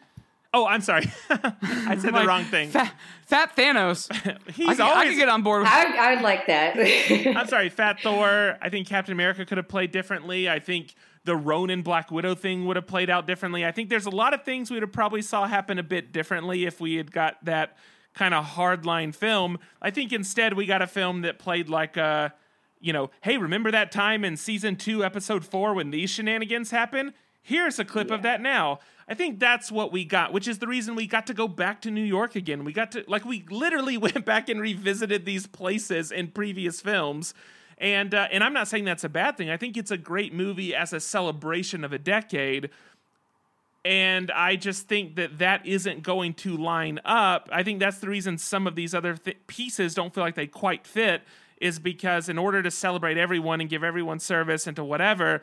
Oh, I'm sorry, [LAUGHS] I said the wrong thing. Fat, fat Thanos. [LAUGHS] He's I, could- I could get on board with I, I would like that. [LAUGHS] I'm sorry, Fat Thor. I think Captain America could have played differently. I think the Ronin Black Widow thing would have played out differently. I think there's a lot of things we would have probably saw happen a bit differently if we had got that kind of hardline film. I think instead we got a film that played like a, you know, hey, remember that time in season two, episode four, when these shenanigans happen? Here's a clip of that now. I think that's what we got, which is the reason we got to go back to New York again. We got to, like, we literally [LAUGHS] went back and revisited these places in previous films. And, uh, and I'm not saying that's a bad thing. I think it's a great movie as a celebration of a decade and I just think that that isn't going to line up. I think that's the reason some of these other th- pieces don't feel like they quite fit, is because in order to celebrate everyone and give everyone service and to whatever,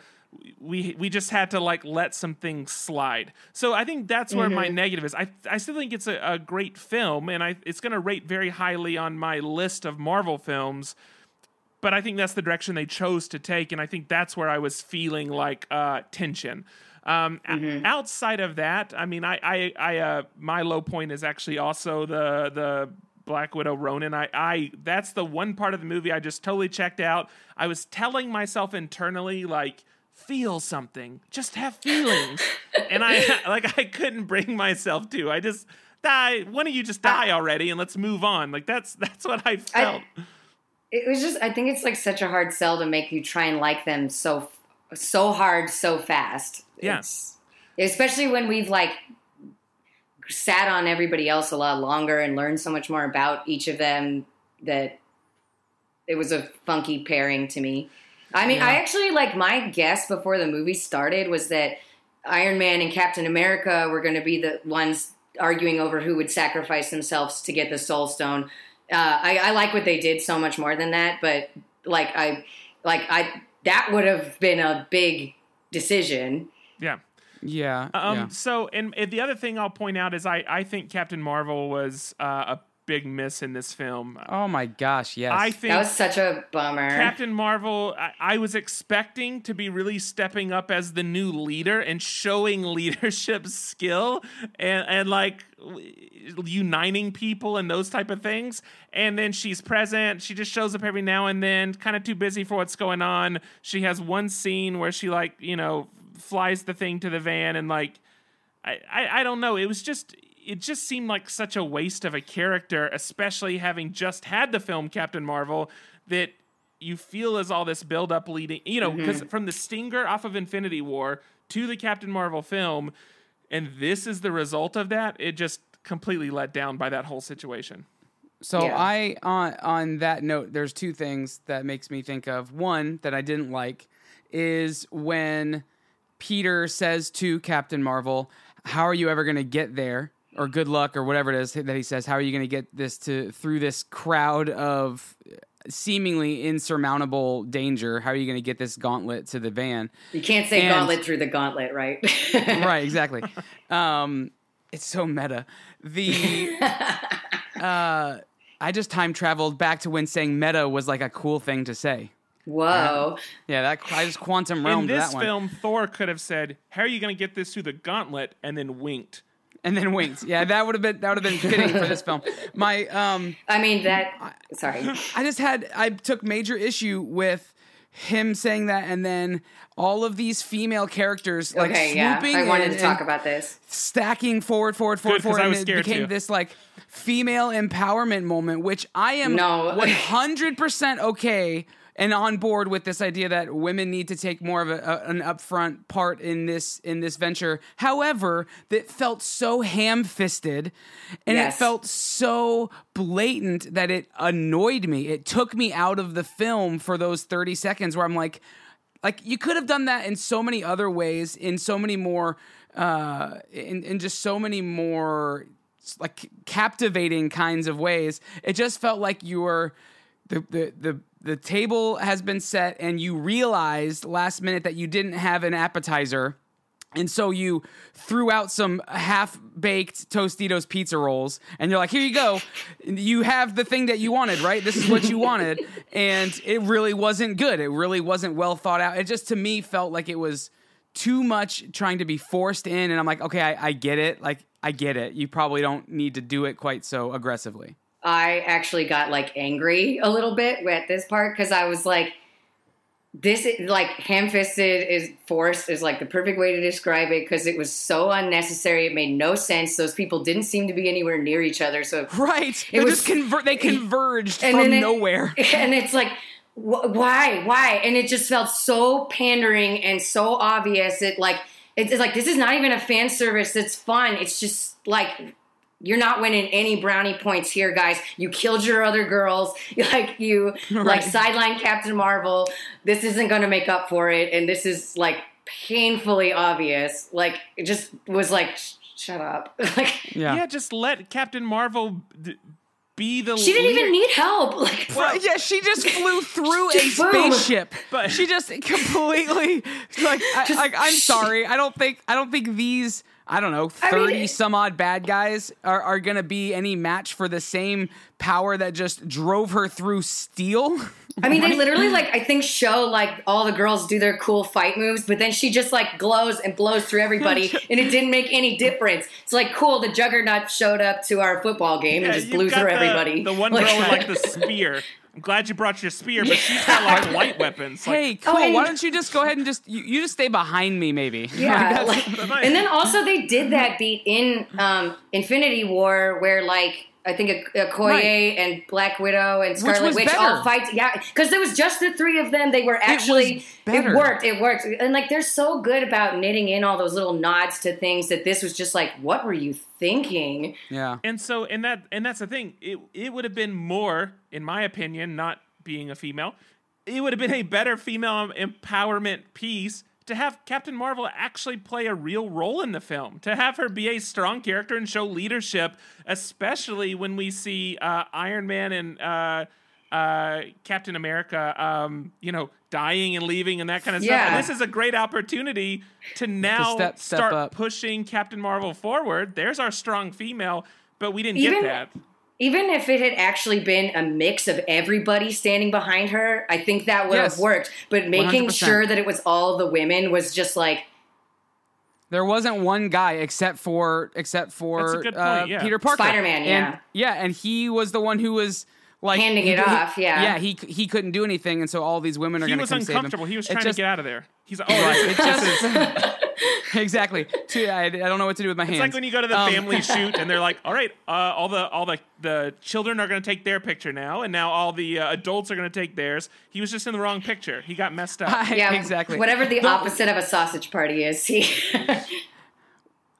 we we just had to like let some things slide. So I think that's where my negative is. I I still think it's a, a great film, and I it's going to rate very highly on my list of Marvel films but I think that's the direction they chose to take, and I think that's where I was feeling like uh, tension. Um, o- outside of that, I mean, I, I, I uh, my low point is actually also the the Black Widow Ronin. I, I, that's the one part of the movie I just totally checked out. I was telling myself internally, like, feel something, just have feelings, and I, [LAUGHS] like, I couldn't bring myself to. I just die. Why don't you just die already, and let's move on. Like that's that's what I felt. it was just I think it's like such a hard sell to make you try and like them so so hard so fast. Yeah. Especially when we've like sat on everybody else a lot longer and learned so much more about each of them that it was a funky pairing to me. I mean, I actually like my guess before the movie started was that Iron Man and Captain America were going to be the ones arguing over who would sacrifice themselves to get the Soul Stone. Uh, I, I like what they did so much more than that, but like I, like I, that would have been a big decision. yeah. Yeah. Um. yeah. So, and, and the other thing I'll point out is I I think Captain Marvel was uh, a big miss in this film. Oh my gosh, yes. I think That was such a bummer. Captain Marvel, I, I was expecting to be really stepping up as the new leader and showing [LAUGHS] leadership skill and, and like uniting people and those type of things. And then she's present. She just shows up every now and then, kind of too busy for what's going on. She has one scene where she like, you know, flies the thing to the van and like I, I, I don't know. It was just it just seemed like such a waste of a character, especially having just had the film Captain Marvel, that you feel as all this build up leading you know, because mm-hmm. from the stinger off of Infinity War to the Captain Marvel film, and this is the result of that, it just completely let down by that whole situation. So Yeah. I on on that note, there's two things that makes me think of. One that I didn't like is when Peter says to Captain Marvel, "How are you ever going to get there?" Or good luck, or whatever it is that he says. How are you going to get this to through this crowd of seemingly insurmountable danger? How are you going to get this gauntlet to the van? you can't say And- gauntlet through the gauntlet, right? [LAUGHS] right, exactly. Um, it's so meta. The [LAUGHS] uh, I just time traveled back to when saying meta was like a cool thing to say. Whoa. Yeah, that I just quantum realm. In this that one, film, Thor could have said, "How are you going to get this through the gauntlet?" and then winked. And then wings. Yeah, that would have been that would have been fitting for this film. My um, I mean that. Sorry. [LAUGHS] I just had I took major issue with him saying that, and then all of these female characters like Okay, yeah. swooping I wanted in to talk about this. stacking forward, forward, forward, Good, 'cause forward, and it became too. this like female empowerment moment, which I am No. one hundred percent okay and on board with this idea that women need to take more of a, a- an upfront part in this in this venture. However, that felt so ham-fisted, and it felt so blatant that it annoyed me. It took me out of the film for those thirty seconds where I'm like like you could have done that in so many other ways in so many more uh in, in just so many more like captivating kinds of ways it just felt like you were the the the the table has been set and you realized last minute that you didn't have an appetizer and so you threw out some half baked Tostitos pizza rolls, and you're like, here you go. You have the thing that you wanted, right? This is what you wanted. [LAUGHS] And it really wasn't good. It really wasn't well thought out. It just, to me, felt like it was too much trying to be forced in. And I'm like, okay, I, I get it. Like, I get it. You probably don't need to do it quite so aggressively. I actually got like angry a little bit at this part because I was like, this is like ham-fisted is forced is like the perfect way to describe it because it was so unnecessary. It made no sense. Those people didn't seem to be anywhere near each other. So Right. It They was- just conver- they converged and from it- nowhere. [LAUGHS] and it's like wh- why why and it just felt so pandering and so obvious it like it's, it's like this is not even a fan service that's fun it's just like you're not winning any brownie points here guys you killed your other girls [LAUGHS] like you like Right. sideline captain marvel this isn't going to make up for it and this is like painfully obvious like it just was like sh- shut up [LAUGHS] like Yeah. Yeah, just let Captain Marvel d- be the. she didn't leader. even need help [LAUGHS] like Well, yeah, she just flew through a boom. spaceship. But- she just completely like, I, Just- like I'm sorry. I don't think I don't think these I don't know I mean, thirty some odd bad guys are, are gonna be any match for the same power that just drove her through steel. I mean, they literally like I think show like all the girls do their cool fight moves, but then she just like glows and blows through everybody, [LAUGHS] and it didn't make any difference. It's like cool. The Juggernaut showed up to our football game Yeah, and just blew through the, everybody. The one Like- girl with like the [LAUGHS] spear. I'm glad you brought your spear, but she's got like light weapons. Like, hey, cool. Oh, and- Why don't you just go ahead and just you, you just stay behind me, maybe? Yeah, [LAUGHS] Like, like, and then also they did that beat in um, Infinity War where like I think a, Okoye Right. and Black Widow and Scarlet was Witch better. all fight. Yeah, because there was just the three of them. They were actually better. it worked. It worked, and like they're so good about knitting in all those little nods to things that this was just like, what were you thinking? yeah. and so and that and that's the thing. It it would have been more, in my opinion, not being a female. It would have been a better female empowerment piece to have Captain Marvel actually play a real role in the film, to have her be a strong character and show leadership, especially when we see uh, Iron Man and uh, uh, Captain America, um, you know, dying and leaving and that kind of stuff. And this is a great opportunity to now step- step start up. pushing Captain Marvel forward. There's our strong female, but we didn't Even- get that. Even if it had actually been a mix of everybody standing behind her, I think that would Yes. have worked. But making 100%. sure that it was all the women was just like, There wasn't one guy except for except for That's a good uh, yeah. Peter Parker, Spider-Man, yeah. and, yeah, and he was the one who was like Handing it he- off, yeah. yeah. He he couldn't do anything, and so all these women are He going to was come save him. uncomfortable. He was trying just- to get out of there. He's like, oh, Right. [LAUGHS] this, It just [LAUGHS] [LAUGHS] exactly. Too- I, I don't know what to do with my hands. It's like when you go to the Um, family [LAUGHS] shoot and they're like, "All right, uh, all the all the the children are going to take their picture now, and now all the uh, adults are going to take theirs." He was just in the wrong picture. He got messed up. [LAUGHS] I- yeah, exactly. Whatever the The- opposite of a sausage party is. He,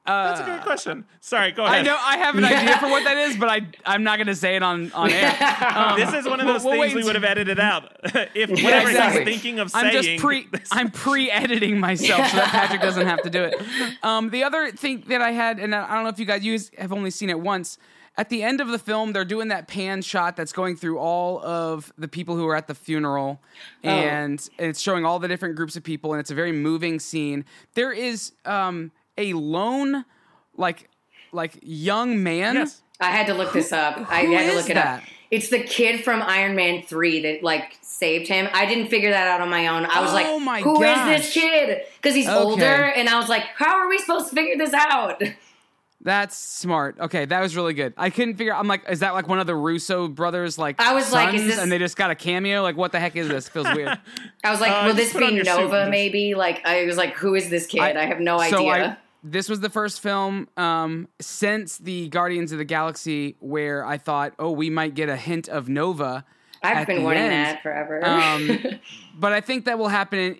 That's a good question. Sorry, go ahead. I know I have an idea for what that is, but I I'm not going to say it on on air. [LAUGHS] Um, This is one of we'll- those we'll things wait we would have edited out [LAUGHS] if whatever exactly. he's thinking of saying. I'm just pre [LAUGHS] I'm pre-editing myself so that Patrick doesn't have to do it. Um, the other thing that I had, and I don't know if you guys use have only seen it once. At the end of the film, they're doing that pan shot that's going through all of the people who are at the funeral, Oh. and it's showing all the different groups of people, and it's a very moving scene. There is um, a lone, like, like young man Yes. I had to look this up. I had to look it that? up. It's the kid from Iron Man 3 that like saved him. I didn't figure that out on my own. I was Oh my like, "Who is gosh. this kid? Because he's Okay. older. And I was like, how are we supposed to figure this out? [LAUGHS] That's smart. Okay, that was really good. I couldn't figure. I'm like, is that like one of the Russo brothers? Like, I was like, is this- and they just got a cameo. Like, what the heck is this? Feels weird. [LAUGHS] I was like, Uh, will this be Nova maybe? Like, I was like, who is this kid? I, have no idea. So I, this was the first film um, since the Guardians of the Galaxy where I thought, oh, we might get a hint of Nova. I've at been the wanting end. that forever. Um, [LAUGHS] but I think that will happen in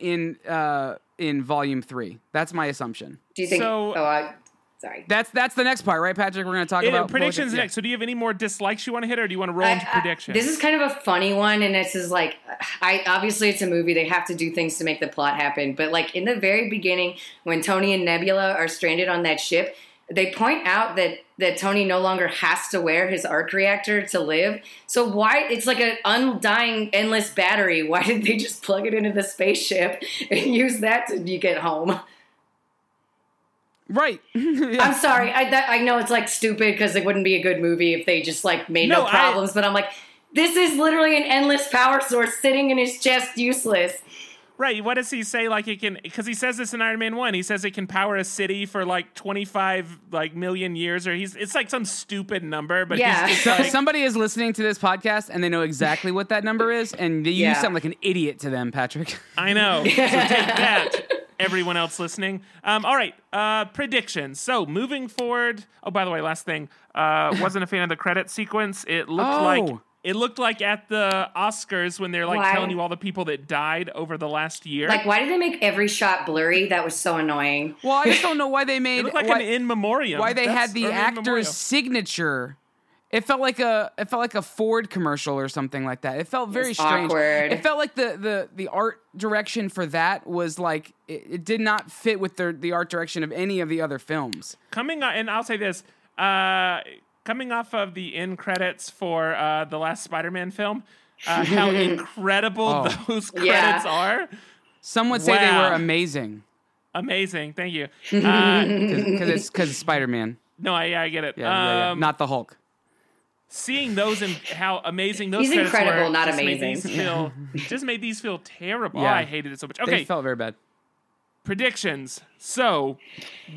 in, uh, in Volume Three. That's my assumption. Do you think? so- oh, I, sorry. That's that's the next part, right, Patrick? We're going to talk Yeah, about predictions yeah. next. So do you have any more dislikes you want to hit, or do you want to roll I- into I- predictions? this is kind of a funny one, and this is like, I obviously it's a movie. They have to do things to make the plot happen. But like in the very beginning, when Tony and Nebula are stranded on that ship, they point out that that Tony no longer has to wear his arc reactor to live. So why? It's like an undying, endless battery. Why did they just plug it into the spaceship and use that to you get home? Right. [LAUGHS] Yeah. I'm sorry. I that, I know it's like stupid because it wouldn't be a good movie if they just like made No, no, I- problems. but I'm like, this is literally an endless power source sitting in his chest, useless. Right. What does he say? Like it can, because he says this in Iron Man One. He says it can power a city for like twenty five like million years, or he's it's like some stupid number. But Yeah. he's just So- like, somebody is listening to this podcast and they know exactly what that number is, and you Yeah. sound like an idiot to them, Patrick. I know. [LAUGHS] So take that, everyone else listening. Um, all right. Uh, predictions. So moving forward. Oh, by the way, last thing. Uh, [LAUGHS] wasn't a fan of the credit sequence. It looked Oh. like. It looked like at the Oscars when they're like Why? telling you all the people that died over the last year. Like, why did they make every shot blurry? That was so annoying. Well, I just don't know why they [LAUGHS] it made looked like why, an in memoriam. why they That's- had the or an in actor's signature. It felt like a it felt like a Ford commercial or something like that. It felt very It's strange. awkward. It felt like the the the art direction for that was like it, it did not fit with the the art direction of any of the other films. coming on, and I'll say this: uh, coming off of the end credits for uh, the last Spider-Man film, uh, how [LAUGHS] incredible Oh. those credits Yeah. are. Some would say they were amazing Amazing, thank you. [LAUGHS] Uh, because it's because Spider Man. no, I, I get it. Yeah, yeah, yeah, Um, not the Hulk. Seeing those and how amazing those He's credits incredible, were not just amazing. these feel, [LAUGHS] just made these feel terrible. Yeah. I hated it so much. They Okay, felt very bad. predictions. So,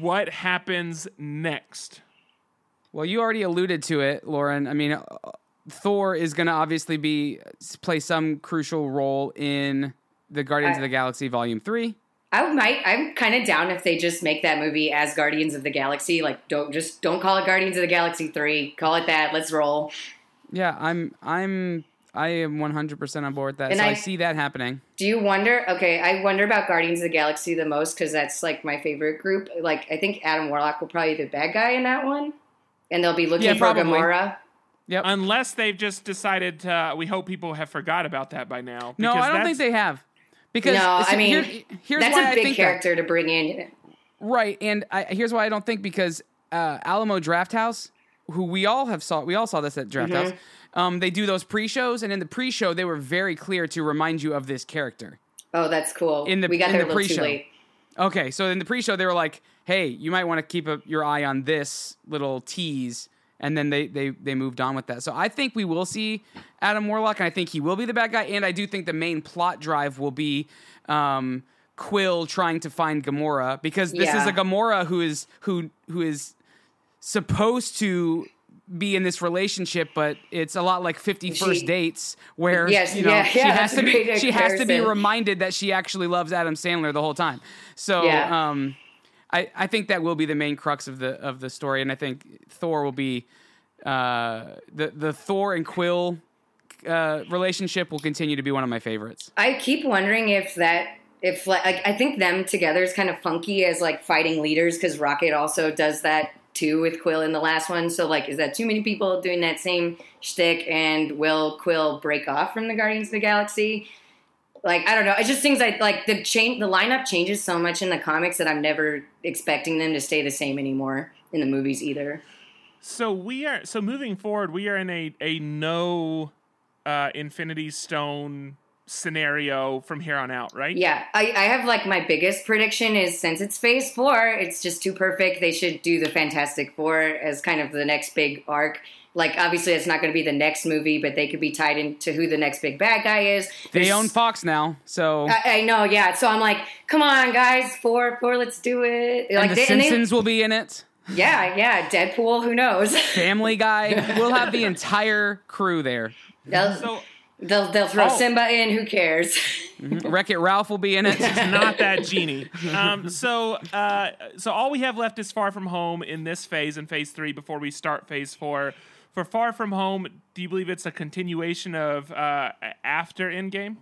what happens next? Well, you already alluded to it, Lauren. I mean, uh, Thor is going to obviously be play some crucial role in the Guardians I- of the Galaxy Volume Three. I might. I'm kind of down if they just make that movie as Guardians of the Galaxy. Like, don't just don't call it Guardians of the Galaxy three. Call it that. Let's roll. Yeah, I'm, I'm, I am 100 percent on board with that. And so I, I- see that happening. Do you wonder? Okay, I wonder about Guardians of the Galaxy the most because that's like my favorite group. Like, I think Adam Warlock will probably be the bad guy in that one, and they'll be looking Yeah, for probably. Gamora. Yep. Unless they've just decided to, we hope people have forgot about that by now. no, I don't think they have. Because No, so I mean, here- here's That's why a big think that. character to bring in. Right, and I, here's why I don't think because uh, Alamo Draft House, who we all have saw, we all saw this at Draft Mm-hmm. House. Um, they do those pre-shows, and in the pre-show, they were very clear to remind you of this character. Oh, that's cool. In the- we got in there the a little too pre-show. Okay, so in the pre-show, they were like, "Hey, you might want to keep a, your eye on this little tease," and then they they they moved on with that. So I think we will see Adam Warlock, and I think he will be the bad guy, and I do think the main plot drive will be. Um, Quill trying to find Gamora because this is a Gamora who is who who is supposed to be in this relationship, but it's a lot like Fifty First She- Dates, where Yes, you know yeah, she yeah, has to be she has to be reminded that she actually loves Adam Sandler the whole time. So, Yeah. um, I I think that will be the main crux of the of the story, and I think Thor will be uh, the the Thor and Quill uh, relationship will continue to be one of my favorites. I keep wondering if that if like I- think them together is kind of funky as like fighting leaders because Rocket also does that too with Quill in the last one. So like, is that too many people doing that same shtick? And will Quill break off from the Guardians of the Galaxy? Like I don't know. It just seems like like the change the lineup changes so much in the comics that I'm never expecting them to stay the same anymore in the movies either. So we are so moving forward. We are in a a no uh, Infinity Stone scenario from here on out, right? Yeah, I, I have like my biggest prediction is since it's phase four, it's just too perfect. They should do the Fantastic Four as kind of the next big arc. Like, obviously, it's not going to be the next movie, but they could be tied into who the next big bad guy is. They There's- own Fox now, so I, I know, yeah. So I'm like, come on, guys, four, four, let's do it. Like, and the they- and they- Simpsons will be in it. yeah, yeah. Deadpool, who knows? [LAUGHS] Family Guy. we'll have the entire crew there. they'll, So they'll they'll throw Oh. Simba in. Who cares? Wreck It Ralph will be in it. It's not that genie. Um, so, uh, so all we have left is Far From Home in this phase, in Phase Three, before we start Phase Four. For Far From Home, do you believe it's a continuation of uh, after Endgame?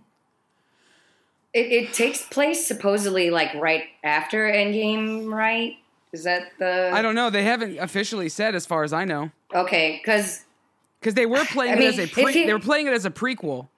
It, it takes place supposedly like right after Endgame, right? Is that the? I don't know. They haven't officially said, as far as I know, Okay, because because they were playing I it as a pre- you- they were playing it as a prequel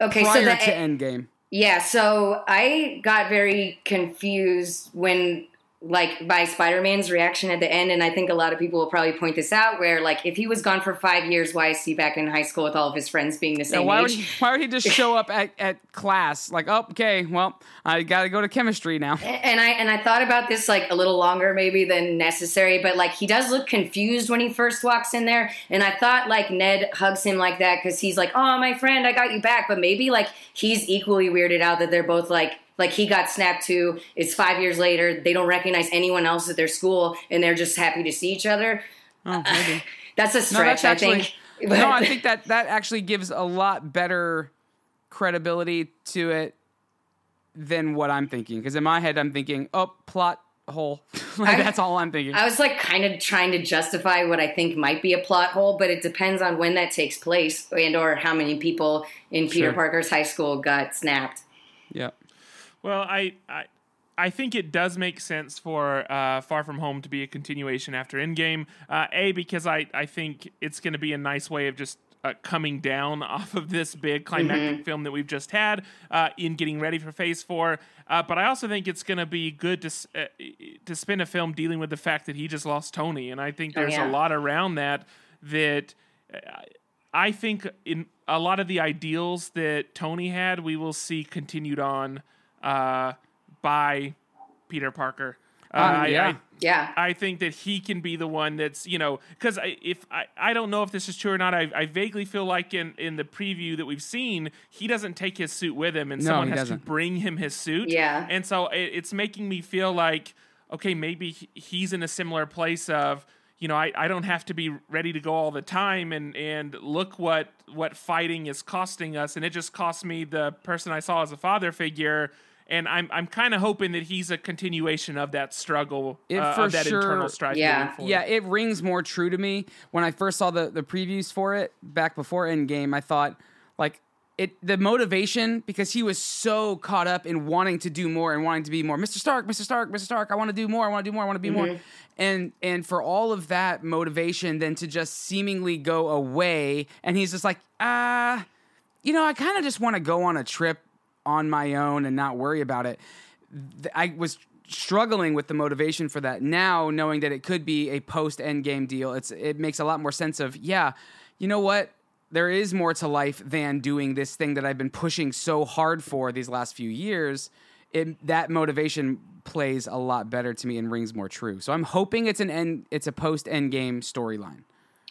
okay, prior so the, to Endgame. Yeah, so I got very confused when like by Spider-Man's reaction at the end and I think a lot of people will probably point this out where like if he was gone for 5 years why is he back in high school with all of his friends being the Yeah, same why age? would he, why would he just show up at, at class like, oh, okay, well, I got to go to chemistry now. and I and I thought about this like a little longer maybe than necessary, but like he does look confused when he first walks in there, and I thought like Ned hugs him like that because he's like, "Oh, my friend, I got you back," but maybe like he's equally weirded out that they're both like. Like he got snapped too. It's five years later. They don't recognize anyone else at their school, and they're just happy to see each other. Oh, maybe. [LAUGHS] That's a No, stretch, that's I actually. think. [LAUGHS] no, I think that that actually gives a lot better credibility to it than what I'm thinking. Because in my head, I'm thinking, oh, plot hole. [LAUGHS] like, I- that's all I'm thinking. I was like kind of trying to justify what I think might be a plot hole, but it depends on when that takes place and or how many people in Peter Sure. Parker's high school got snapped. yeah. Well, I, I, I think it does make sense for uh, Far From Home to be a continuation after Endgame. Uh, a because I, I think it's going to be a nice way of just uh, coming down [LAUGHS] off of this big climactic film that we've just had uh, in getting ready for Phase Four. Uh, but I also think it's going to be good to uh, to spend a film dealing with the fact that he just lost Tony, and I think there's yeah. a lot around that that. Uh, I think in a lot of the ideals that Tony had, we will see continued on uh, by Peter Parker. Uh, Um, I- yeah. I, Yeah. I think that he can be the one that's you know because I, if I, I don't know if this is true or not. I, I vaguely feel like in in the preview that we've seen, he doesn't take his suit with him, and No, someone has to doesn't. bring him his suit. Yeah. and so it, it's making me feel like okay, maybe he's in a similar place of you know I, I don't have to be ready to go all the time and and look what what fighting is costing us and it just cost me the person I saw as a father figure. And I'm I'm kind of hoping that he's a continuation of that struggle, It uh, for of that sure- internal strife. Yeah. Yeah, it rings more true to me. When I first saw the, the previews for it back before Endgame, I thought like it the motivation because he was so caught up in wanting to do more and wanting to be more. Mr. Stark, Mr. Stark, Mr. Stark, I want to do more, I want to do more, I want to be more. And and for all of that motivation then to just seemingly go away and he's just like, ah, you know, I kind of just want to go on a trip on my own and not worry about it. I was struggling with the motivation for that. Now, knowing that it could be a post Endgame deal, it's it makes a lot more sense of yeah, you know what? There is more to life than doing this thing that I've been pushing so hard for these last few years. It, that motivation plays a lot better to me and rings more true. So I'm hoping it's an end, it's a post Endgame storyline.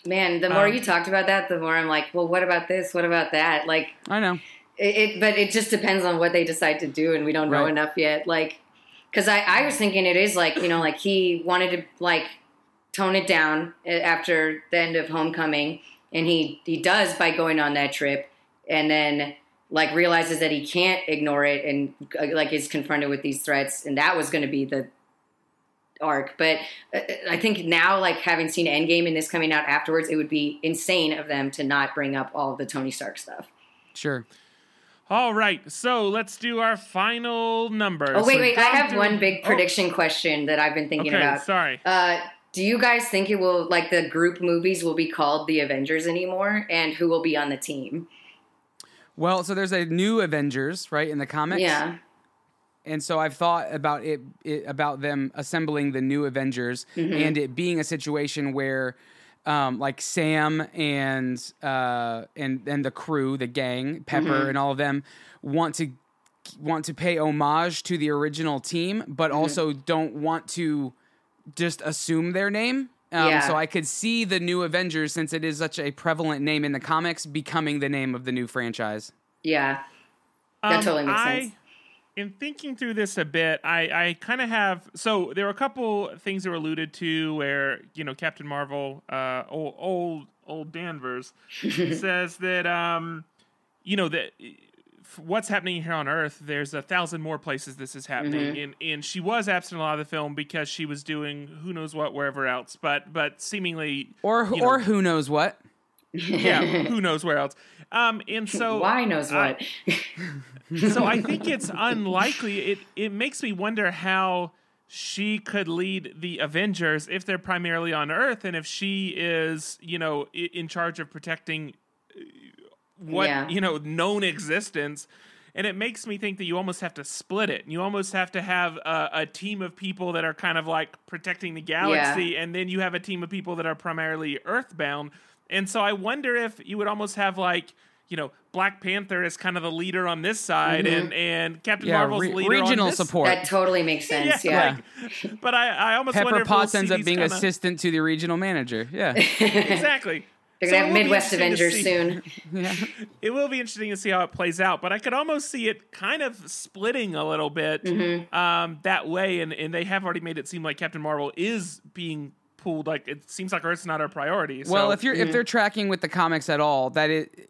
Man, the more Um, you talked about that, the more I'm like, well, what about this? What about that? Like, I know. It, it but it just depends on what they decide to do, and we don't know Right. enough yet. Like, because I, I was thinking it is like, you know, like he wanted to like tone it down uh, after the end of Homecoming, and he he does by going on that trip, and then like realizes that he can't ignore it, and uh, like is confronted with these threats, and that was going to be the arc. But uh, I think now, like having seen Endgame and this coming out afterwards, it would be insane of them to not bring up all the Tony Stark stuff. Sure. All right, so let's do our final numbers. Oh wait, So wait! I have through- one big Oh, prediction question that I've been thinking okay, about. sorry. Uh, do you guys think it will like the group movies will be called the Avengers anymore, and who will be on the team? Well, so there's a new Avengers, right, in the comics. Yeah, and so I've thought about it, it about them assembling the new Avengers Mm-hmm. and it being a situation where um, like Sam and uh, and and the crew, the gang, Pepper, Mm-hmm. and all of them want to want to pay homage to the original team, but Mm-hmm. also don't want to just assume their name. Um, Yeah. So I could see the new Avengers, since it is such a prevalent name in the comics, becoming the name of the new franchise. Yeah. That Um, totally makes I, sense. In thinking through this a bit, I, I kind of have so there were a couple things that were alluded to where you know Captain Marvel, uh, old old old Danvers [LAUGHS] says that um, you know that what's happening here on Earth, there's a thousand more places this is happening, Mm-hmm. and and she was absent a lot of the film because she was doing who knows what wherever else, but but seemingly Or you know, or who knows what? Yeah, who [LAUGHS] knows where else. Um, and so [LAUGHS] Why knows I- what? [LAUGHS] so I think it's unlikely. It it makes me wonder how she could lead the Avengers if they're primarily on Earth, and if she is, you know, in charge of protecting uh, what Yeah. you know known existence. And it makes me think that you almost have to split it. You almost have to have a, a team of people that are kind of like protecting the galaxy, and then you have a team of people that are primarily Earthbound. And so I wonder if you would almost have like you know Black Panther is kind of the leader on this side, and and Captain Yeah, Marvel's re- leader regional on this. support. that totally makes sense. Yeah. like- but I, I almost wonder Pepper if we'll Potts ends up being kinda- assistant to the regional manager. Yeah. [LAUGHS] exactly. They're gonna it have will be Midwest interesting to Avengers see- soon. [LAUGHS] [LAUGHS] It will be interesting to see how it plays out, but I could almost see it kind of splitting a little bit Mm-hmm. um, that way, and, and they have already made it seem like Captain Marvel is being pulled. Like it seems like Earth's not our priority. Well, if you're if they're tracking with the comics at all, that it, it-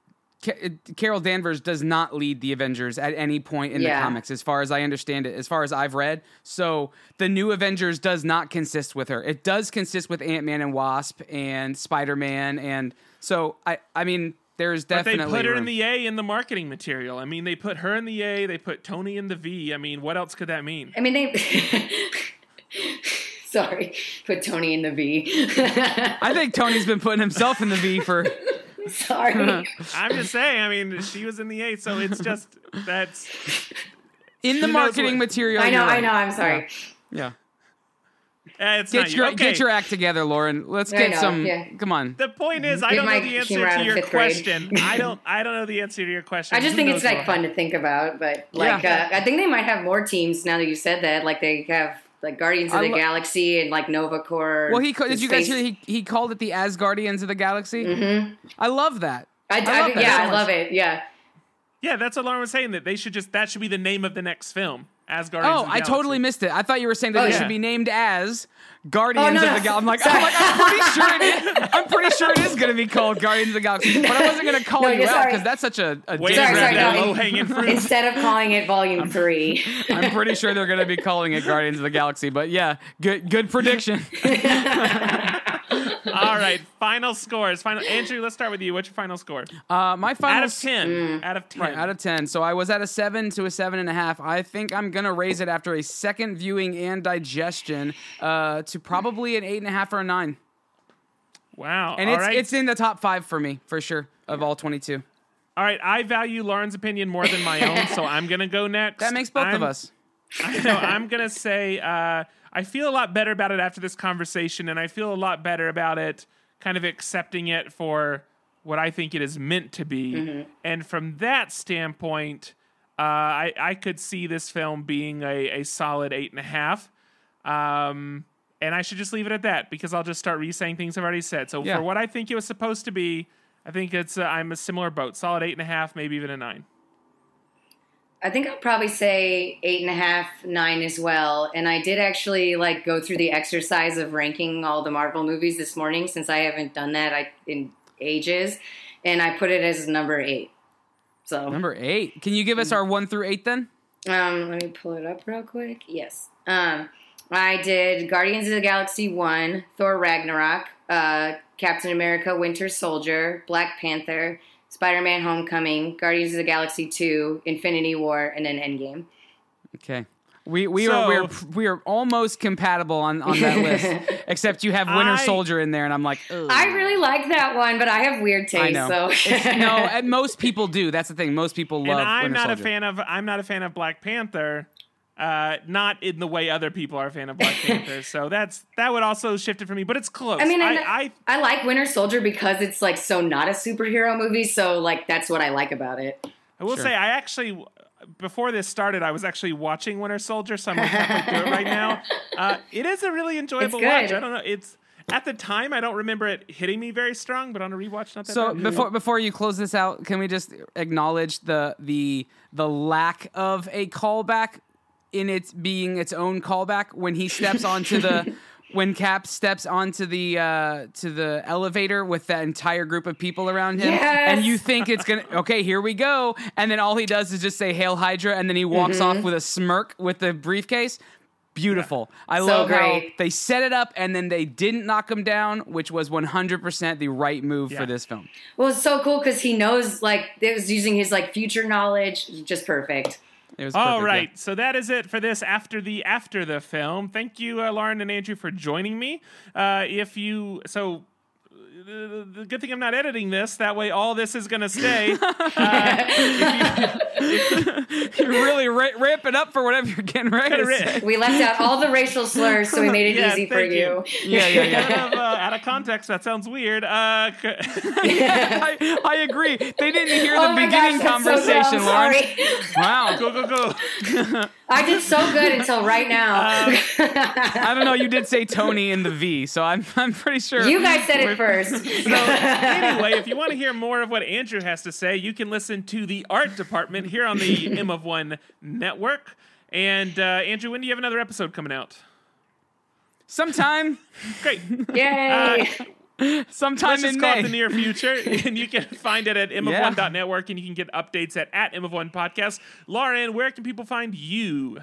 Carol Danvers does not lead the Avengers at any point in Yeah. the comics, as far as I understand it, as far as I've read. So the new Avengers does not consist with her. It does consist with Ant Man and Wasp and Spider Man, and so I I mean there's But they put her room. in the A in the marketing material. I mean, they put her in the A, they put Tony in the V. I mean, what else could that mean? I mean, they. [LAUGHS] [LAUGHS] Sorry, put Tony in the V. I think Tony's been putting himself in the V for [LAUGHS] Sorry. [LAUGHS] I'm just saying. I mean, she was in the A, so it's just that's in the marketing what- material. I know, you're I know. I'm sorry. Yeah. eh, it's Get not your you. Okay. get your act together, Lauren. Let's get some. yeah. Come on. the point is, I Get don't know the answer to your question. I don't. I don't know the answer to your question. I just Who think it's like what- fun to think about, but like Yeah. uh, I think they might have more teams now that you said that. Like they have like Guardians of I the lo- Galaxy and like Nova Corps. Well, he did you guys hear he he called it the Asgardians of the Galaxy? Mhm. I love that. I, I I, love that yeah, so I love it. Yeah. Yeah, that's what Lauren was saying. That they should just that should be the name of the next film. Asgard. Oh, I totally missed it. I thought you were saying that Oh, it yeah. should be named as oh, Guardians Oh, no, of the Galaxy. I'm like, I'm oh like, I'm pretty sure it is. I'm pretty sure it is going to be called Guardians of the Galaxy, but I wasn't going [LAUGHS] to call No, you out because that's such a, a Wait, Sorry, sorry, that no, low hanging fruit. Instead of calling it Volume Three. I'm pretty sure they're going to be calling it Guardians of the Galaxy. But yeah, good good prediction. [LAUGHS] All right, final scores. Final Andrew, let's start with you. What's your final score? Uh, my final Out of ten. Mm. Out of ten. Right, out of 10. So I was at a 7 to a 7.5. I think I'm going to raise it after a second viewing and digestion uh, to probably an 8.5 or a 9. wow. And all it's right. it's in the top five for me, for sure, of all 22. all right. I value Lauren's opinion more than my own, so I'm gonna go next. That makes both of I'm- us. [LAUGHS] I know. I'm gonna say uh, I feel a lot better about it after this conversation, and I feel a lot better about it, kind of accepting it for what I think it is meant to be. Mm-hmm. And from that standpoint, uh, I I could see this film being a, a solid eight and a half. Um, and I should just leave it at that because I'll just start re-saying things I've already said. So Yeah. for what I think it was supposed to be, I think it's uh, I'm a similar boat, solid eight and a half, maybe even a nine. I think I'll probably say eight and a half, nine as well. And I did actually like go through the exercise of ranking all the Marvel movies this morning since I haven't done that I, in ages, and I put it as number eight. So Number eight. Can you give us our one through eight then? Um, let me pull it up real quick. Yes. Um, I did Guardians of the Galaxy 1, Thor Ragnarok, uh, Captain America Winter Soldier, Black Panther, Spider Man Homecoming, Guardians of the Galaxy 2, Infinity War, and then Endgame. Okay. We we So- are we're we are almost compatible on, on that list, [LAUGHS] except you have Winter I- Soldier in there, and I'm like, Ugh. I really like that one, but I have weird taste. So no, and most people do. That's the thing. Most people love and I'm Winter not Soldier. a fan of I'm not a fan of Black Panther. Uh, not in the way other people are a fan of Black [LAUGHS] Panther. So that's that would also shift it for me, but it's close. I mean, I, and I I like Winter Soldier because it's like so not a superhero movie. So like that's what I like about it. I will Sure. say I actually before this started, I was actually watching Winter Soldier, so I'm like halfway through it right now. [LAUGHS] Uh, it is a really enjoyable watch. I don't know. It's at the time I don't remember it hitting me very strong, but on a rewatch, not that So bad. before before you close this out, can we just acknowledge the the the lack of a callback in it being its own callback when he steps onto the [LAUGHS] when Cap steps onto the uh, to the elevator with that entire group of people around him, Yes! and you think it's gonna okay, here we go, and then all he does is just say "Hail Hydra," and then he walks Mm-hmm. off with a smirk with the briefcase. Beautiful. I So love how they set it up and then they didn't knock him down, which was 100% the right move Yeah. for this film. Well, it's so cool because he knows like it was using his like future knowledge, just perfect. It was All perfect, right, yeah. so that is it for this after the after the film. Thank you, uh, Lauren and Andrew, for joining me. Uh, if you so. The, the good thing I'm not editing this. That way, all this is going to stay. [LAUGHS] Uh, [LAUGHS] [LAUGHS] You're really ra- ramping up for whatever you're getting ready to Ri- say. We left out all the racial slurs, so we made it Yeah, easy for you. you. Yeah, yeah, yeah. out, of, uh, out of context, that sounds weird. Uh, c- I, I agree. They didn't hear the Oh beginning gosh, that's so conversation, dumb, Lauren. Wow. go, go, go. I did so good until right now. Um, I don't know. You did say Tony in the V, so I'm I'm pretty sure. you guys said it first. [LAUGHS] anyway, if you want to hear more of what Andrew has to say, you can listen to the art department here on the [LAUGHS] M of One network. And uh, Andrew, when do you have another episode coming out? sometime, Great. Yay! Uh, sometime Let's just in call May. the near future, [LAUGHS] and you can find it at Yeah. mof1.network, and you can get updates at, at M of One Podcast. Lauren, where can people find you?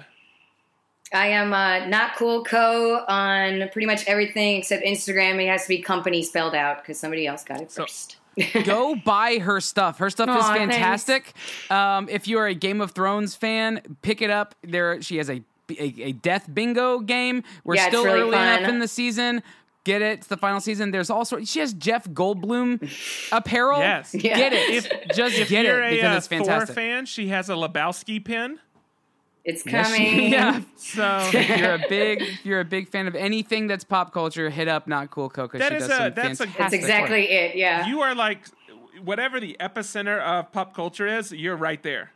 I am uh, not cool co on pretty much everything except Instagram. It has to be company spelled out because somebody else got it So- first. [LAUGHS] Go buy her stuff. Her stuff is fantastic. Um, if you are a Game of Thrones fan, pick it up. There, she has a a, a death bingo game. We're Yeah, still really early fun. enough in the season. Get it? It's the final season. There's also she has Jeff Goldblum [LAUGHS] apparel. Yes. Yeah. Get it? If- Just If get you're it a because uh, it's Thor fantastic. fan, she has a Lebowski pin. It's Yes, coming. [LAUGHS] yeah. [LAUGHS] So if you're a big if you're a big fan of anything that's pop culture, hit up Not Cool Co because That she is does a- some that's a- That's exactly work. it. Yeah. you are like whatever the epicenter of pop culture is, you're right there.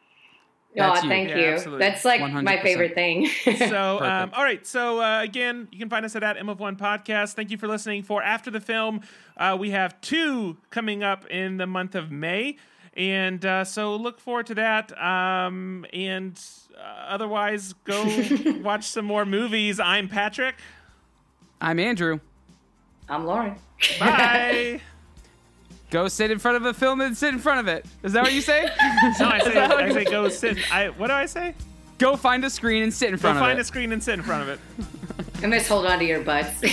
oh, That's you. thank Yeah, you. absolutely. That's like my 100%. favorite thing. [LAUGHS] So, um, all right. So, uh, again, you can find us at, at M of One Podcast. Thank you for listening. For after the film, uh, we have two coming up in the month of May, and uh, so look forward to that. Um, and uh, otherwise, go [LAUGHS] watch some more movies. I'm Patrick. I'm Andrew. I'm Lauren. Bye. [LAUGHS] Go sit in front of a film and sit in front of it. Is that what you say? [LAUGHS] no, I say, I say go sit. I what do I say? Go find a screen and sit in front of it. Go find a screen and sit in front of it. I must hold on to your butts.